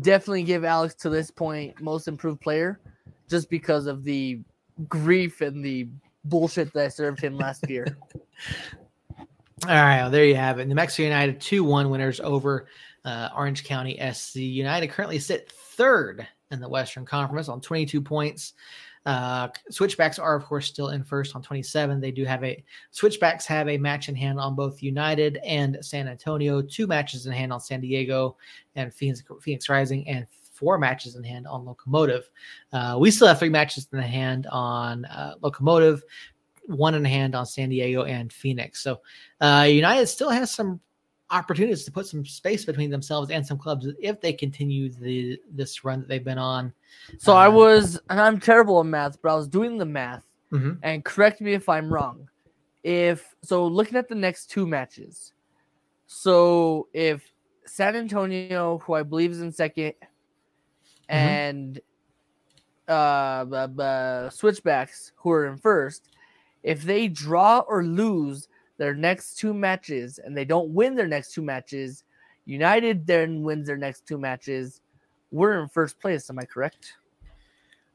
definitely give Alex to this point most improved player, just because of the grief and the bullshit that I served him last year. All right, well, there you have it. New Mexico United 2 1 winners over uh, Orange County SC. United currently sit third in the Western Conference on 22 points. Uh, switchbacks are, of course, still in first on 27. They do have a switchbacks have a match in hand on both United and San Antonio, two matches in hand on San Diego and Phoenix, Phoenix Rising, and four matches in hand on Locomotive. Uh, we still have three matches in the hand on uh, Locomotive one in hand on San Diego and Phoenix. So uh, United still has some opportunities to put some space between themselves and some clubs if they continue the this run that they've been on. So uh, I was, and I'm terrible at math, but I was doing the math, mm-hmm. and correct me if I'm wrong. If so, looking at the next two matches, so if San Antonio, who I believe is in 2nd mm-hmm. and uh, uh, switchbacks, who are in first, if they draw or lose their next two matches and they don't win their next two matches, United then wins their next two matches. We're in first place. Am I correct?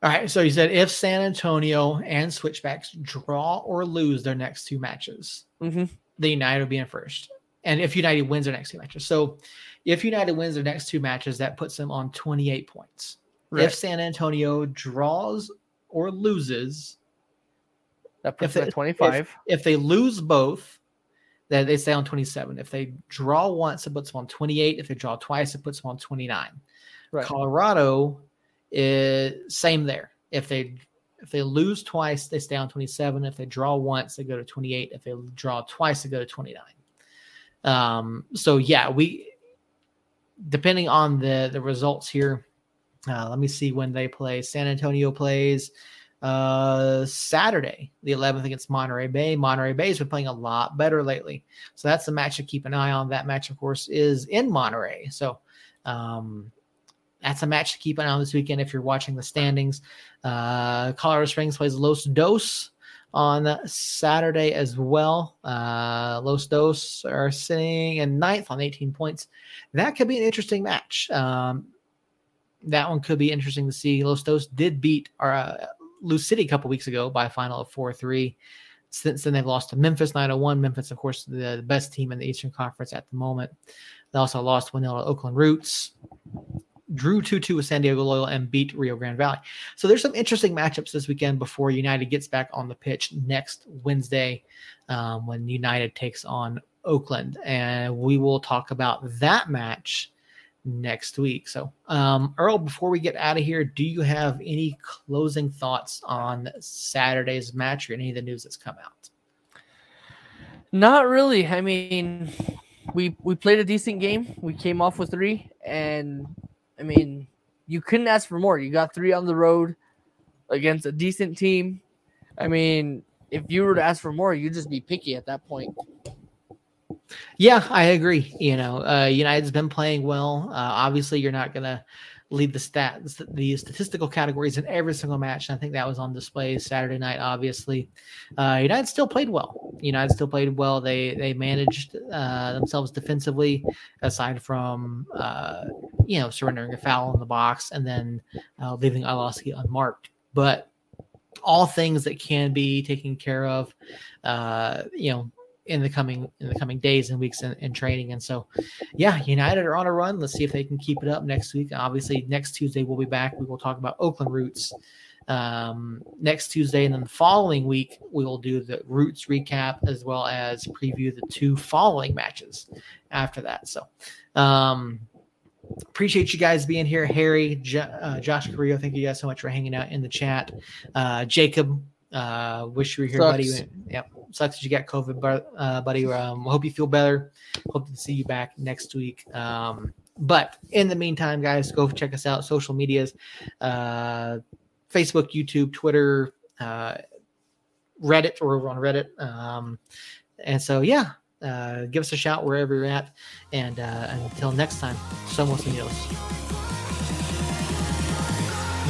All right. So you said if San Antonio and Switchbacks draw or lose their next two matches, mm-hmm. the United will be in first. And if United wins their next two matches. So if United wins their next two matches, that puts them on 28 points. Right. If San Antonio draws or loses, that puts if them at 25. If, if, they lose both, then they stay on 27. If they draw once, it puts them on 28. If they draw twice, it puts them on 29. Right. Colorado is same there. If they if they lose twice, they stay on 27. If they draw once, they go to 28. If they draw twice, they go to 29. Um, so yeah, we depending on the the results here. Uh, let me see when they play. San Antonio plays uh Saturday, the 11th against Monterey Bay. Monterey Bay has been playing a lot better lately. So that's the match to keep an eye on. That match, of course, is in Monterey. So um that's a match to keep an eye on this weekend if you're watching the standings. Uh Colorado Springs plays Los Dos on Saturday as well. Uh Los Dos are sitting in ninth on 18 points. That could be an interesting match. Um that one could be interesting to see. Los Dos did beat our uh, Lou City a couple weeks ago by a final of 4 3. Since then, they've lost to Memphis 901. Memphis, of course, the, best team in the Eastern Conference at the moment. They also lost 1 0 to Oakland Roots, drew 2 2 with San Diego Loyal, and beat Rio Grande Valley. So there's some interesting matchups this weekend before United gets back on the pitch next Wednesday um, when United takes on Oakland. And we will talk about that match next week. So, um, Earl, before we get out of here, do you have any closing thoughts on Saturday's match or any of the news that's come out? Not really. I mean, we we played a decent game. We came off with three, and I mean, you couldn't ask for more. You got three on the road against a decent team. I mean, if you were to ask for more, you'd just be picky at that point. Yeah, I agree. You know, uh, United's been playing well. Uh, obviously, you're not going to lead the stats, the statistical categories in every single match. And I think that was on display Saturday night. Obviously, uh, United still played well. United still played well. They they managed uh, themselves defensively, aside from uh, you know surrendering a foul in the box and then uh, leaving Iloski unmarked. But all things that can be taken care of, uh, you know, in the coming in the coming days and weeks in, training. And so, yeah, United are on a run. Let's see if they can keep it up next week. Obviously, next Tuesday we'll be back. We will talk about Oakland Roots um, next Tuesday, and then the following week we will do the Roots recap as well as preview the two following matches after that. So, um, appreciate you guys being here, Harry, uh, Josh Carrillo. Thank you guys so much for hanging out in the chat. Uh, Jacob, uh, wish you were here, Sucks. buddy. Yep, sucks that you got COVID, uh, buddy. Um, hope you feel better. Hope to see you back next week. Um, but in the meantime, guys, go check us out. Social medias, uh, Facebook, YouTube, Twitter, uh, Reddit, or we're on Reddit. Um, and so, yeah, uh, give us a shout wherever you're at. And uh, until next time, Somos Unidos.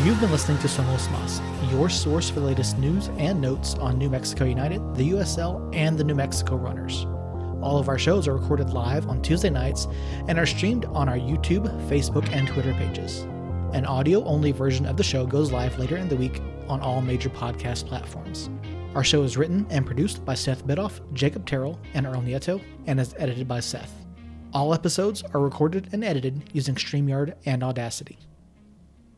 You've been listening to Somos Mas, your source for the latest news and notes on New Mexico United, the USL, and the New Mexico Runners. All of our shows are recorded live on Tuesday nights and are streamed on our YouTube, Facebook, and Twitter pages. An audio only version of the show goes live later in the week on all major podcast platforms. Our show is written and produced by Seth Bidoff, Jacob Terrell, and Earl Nieto, and is edited by Seth. All episodes are recorded and edited using StreamYard and Audacity.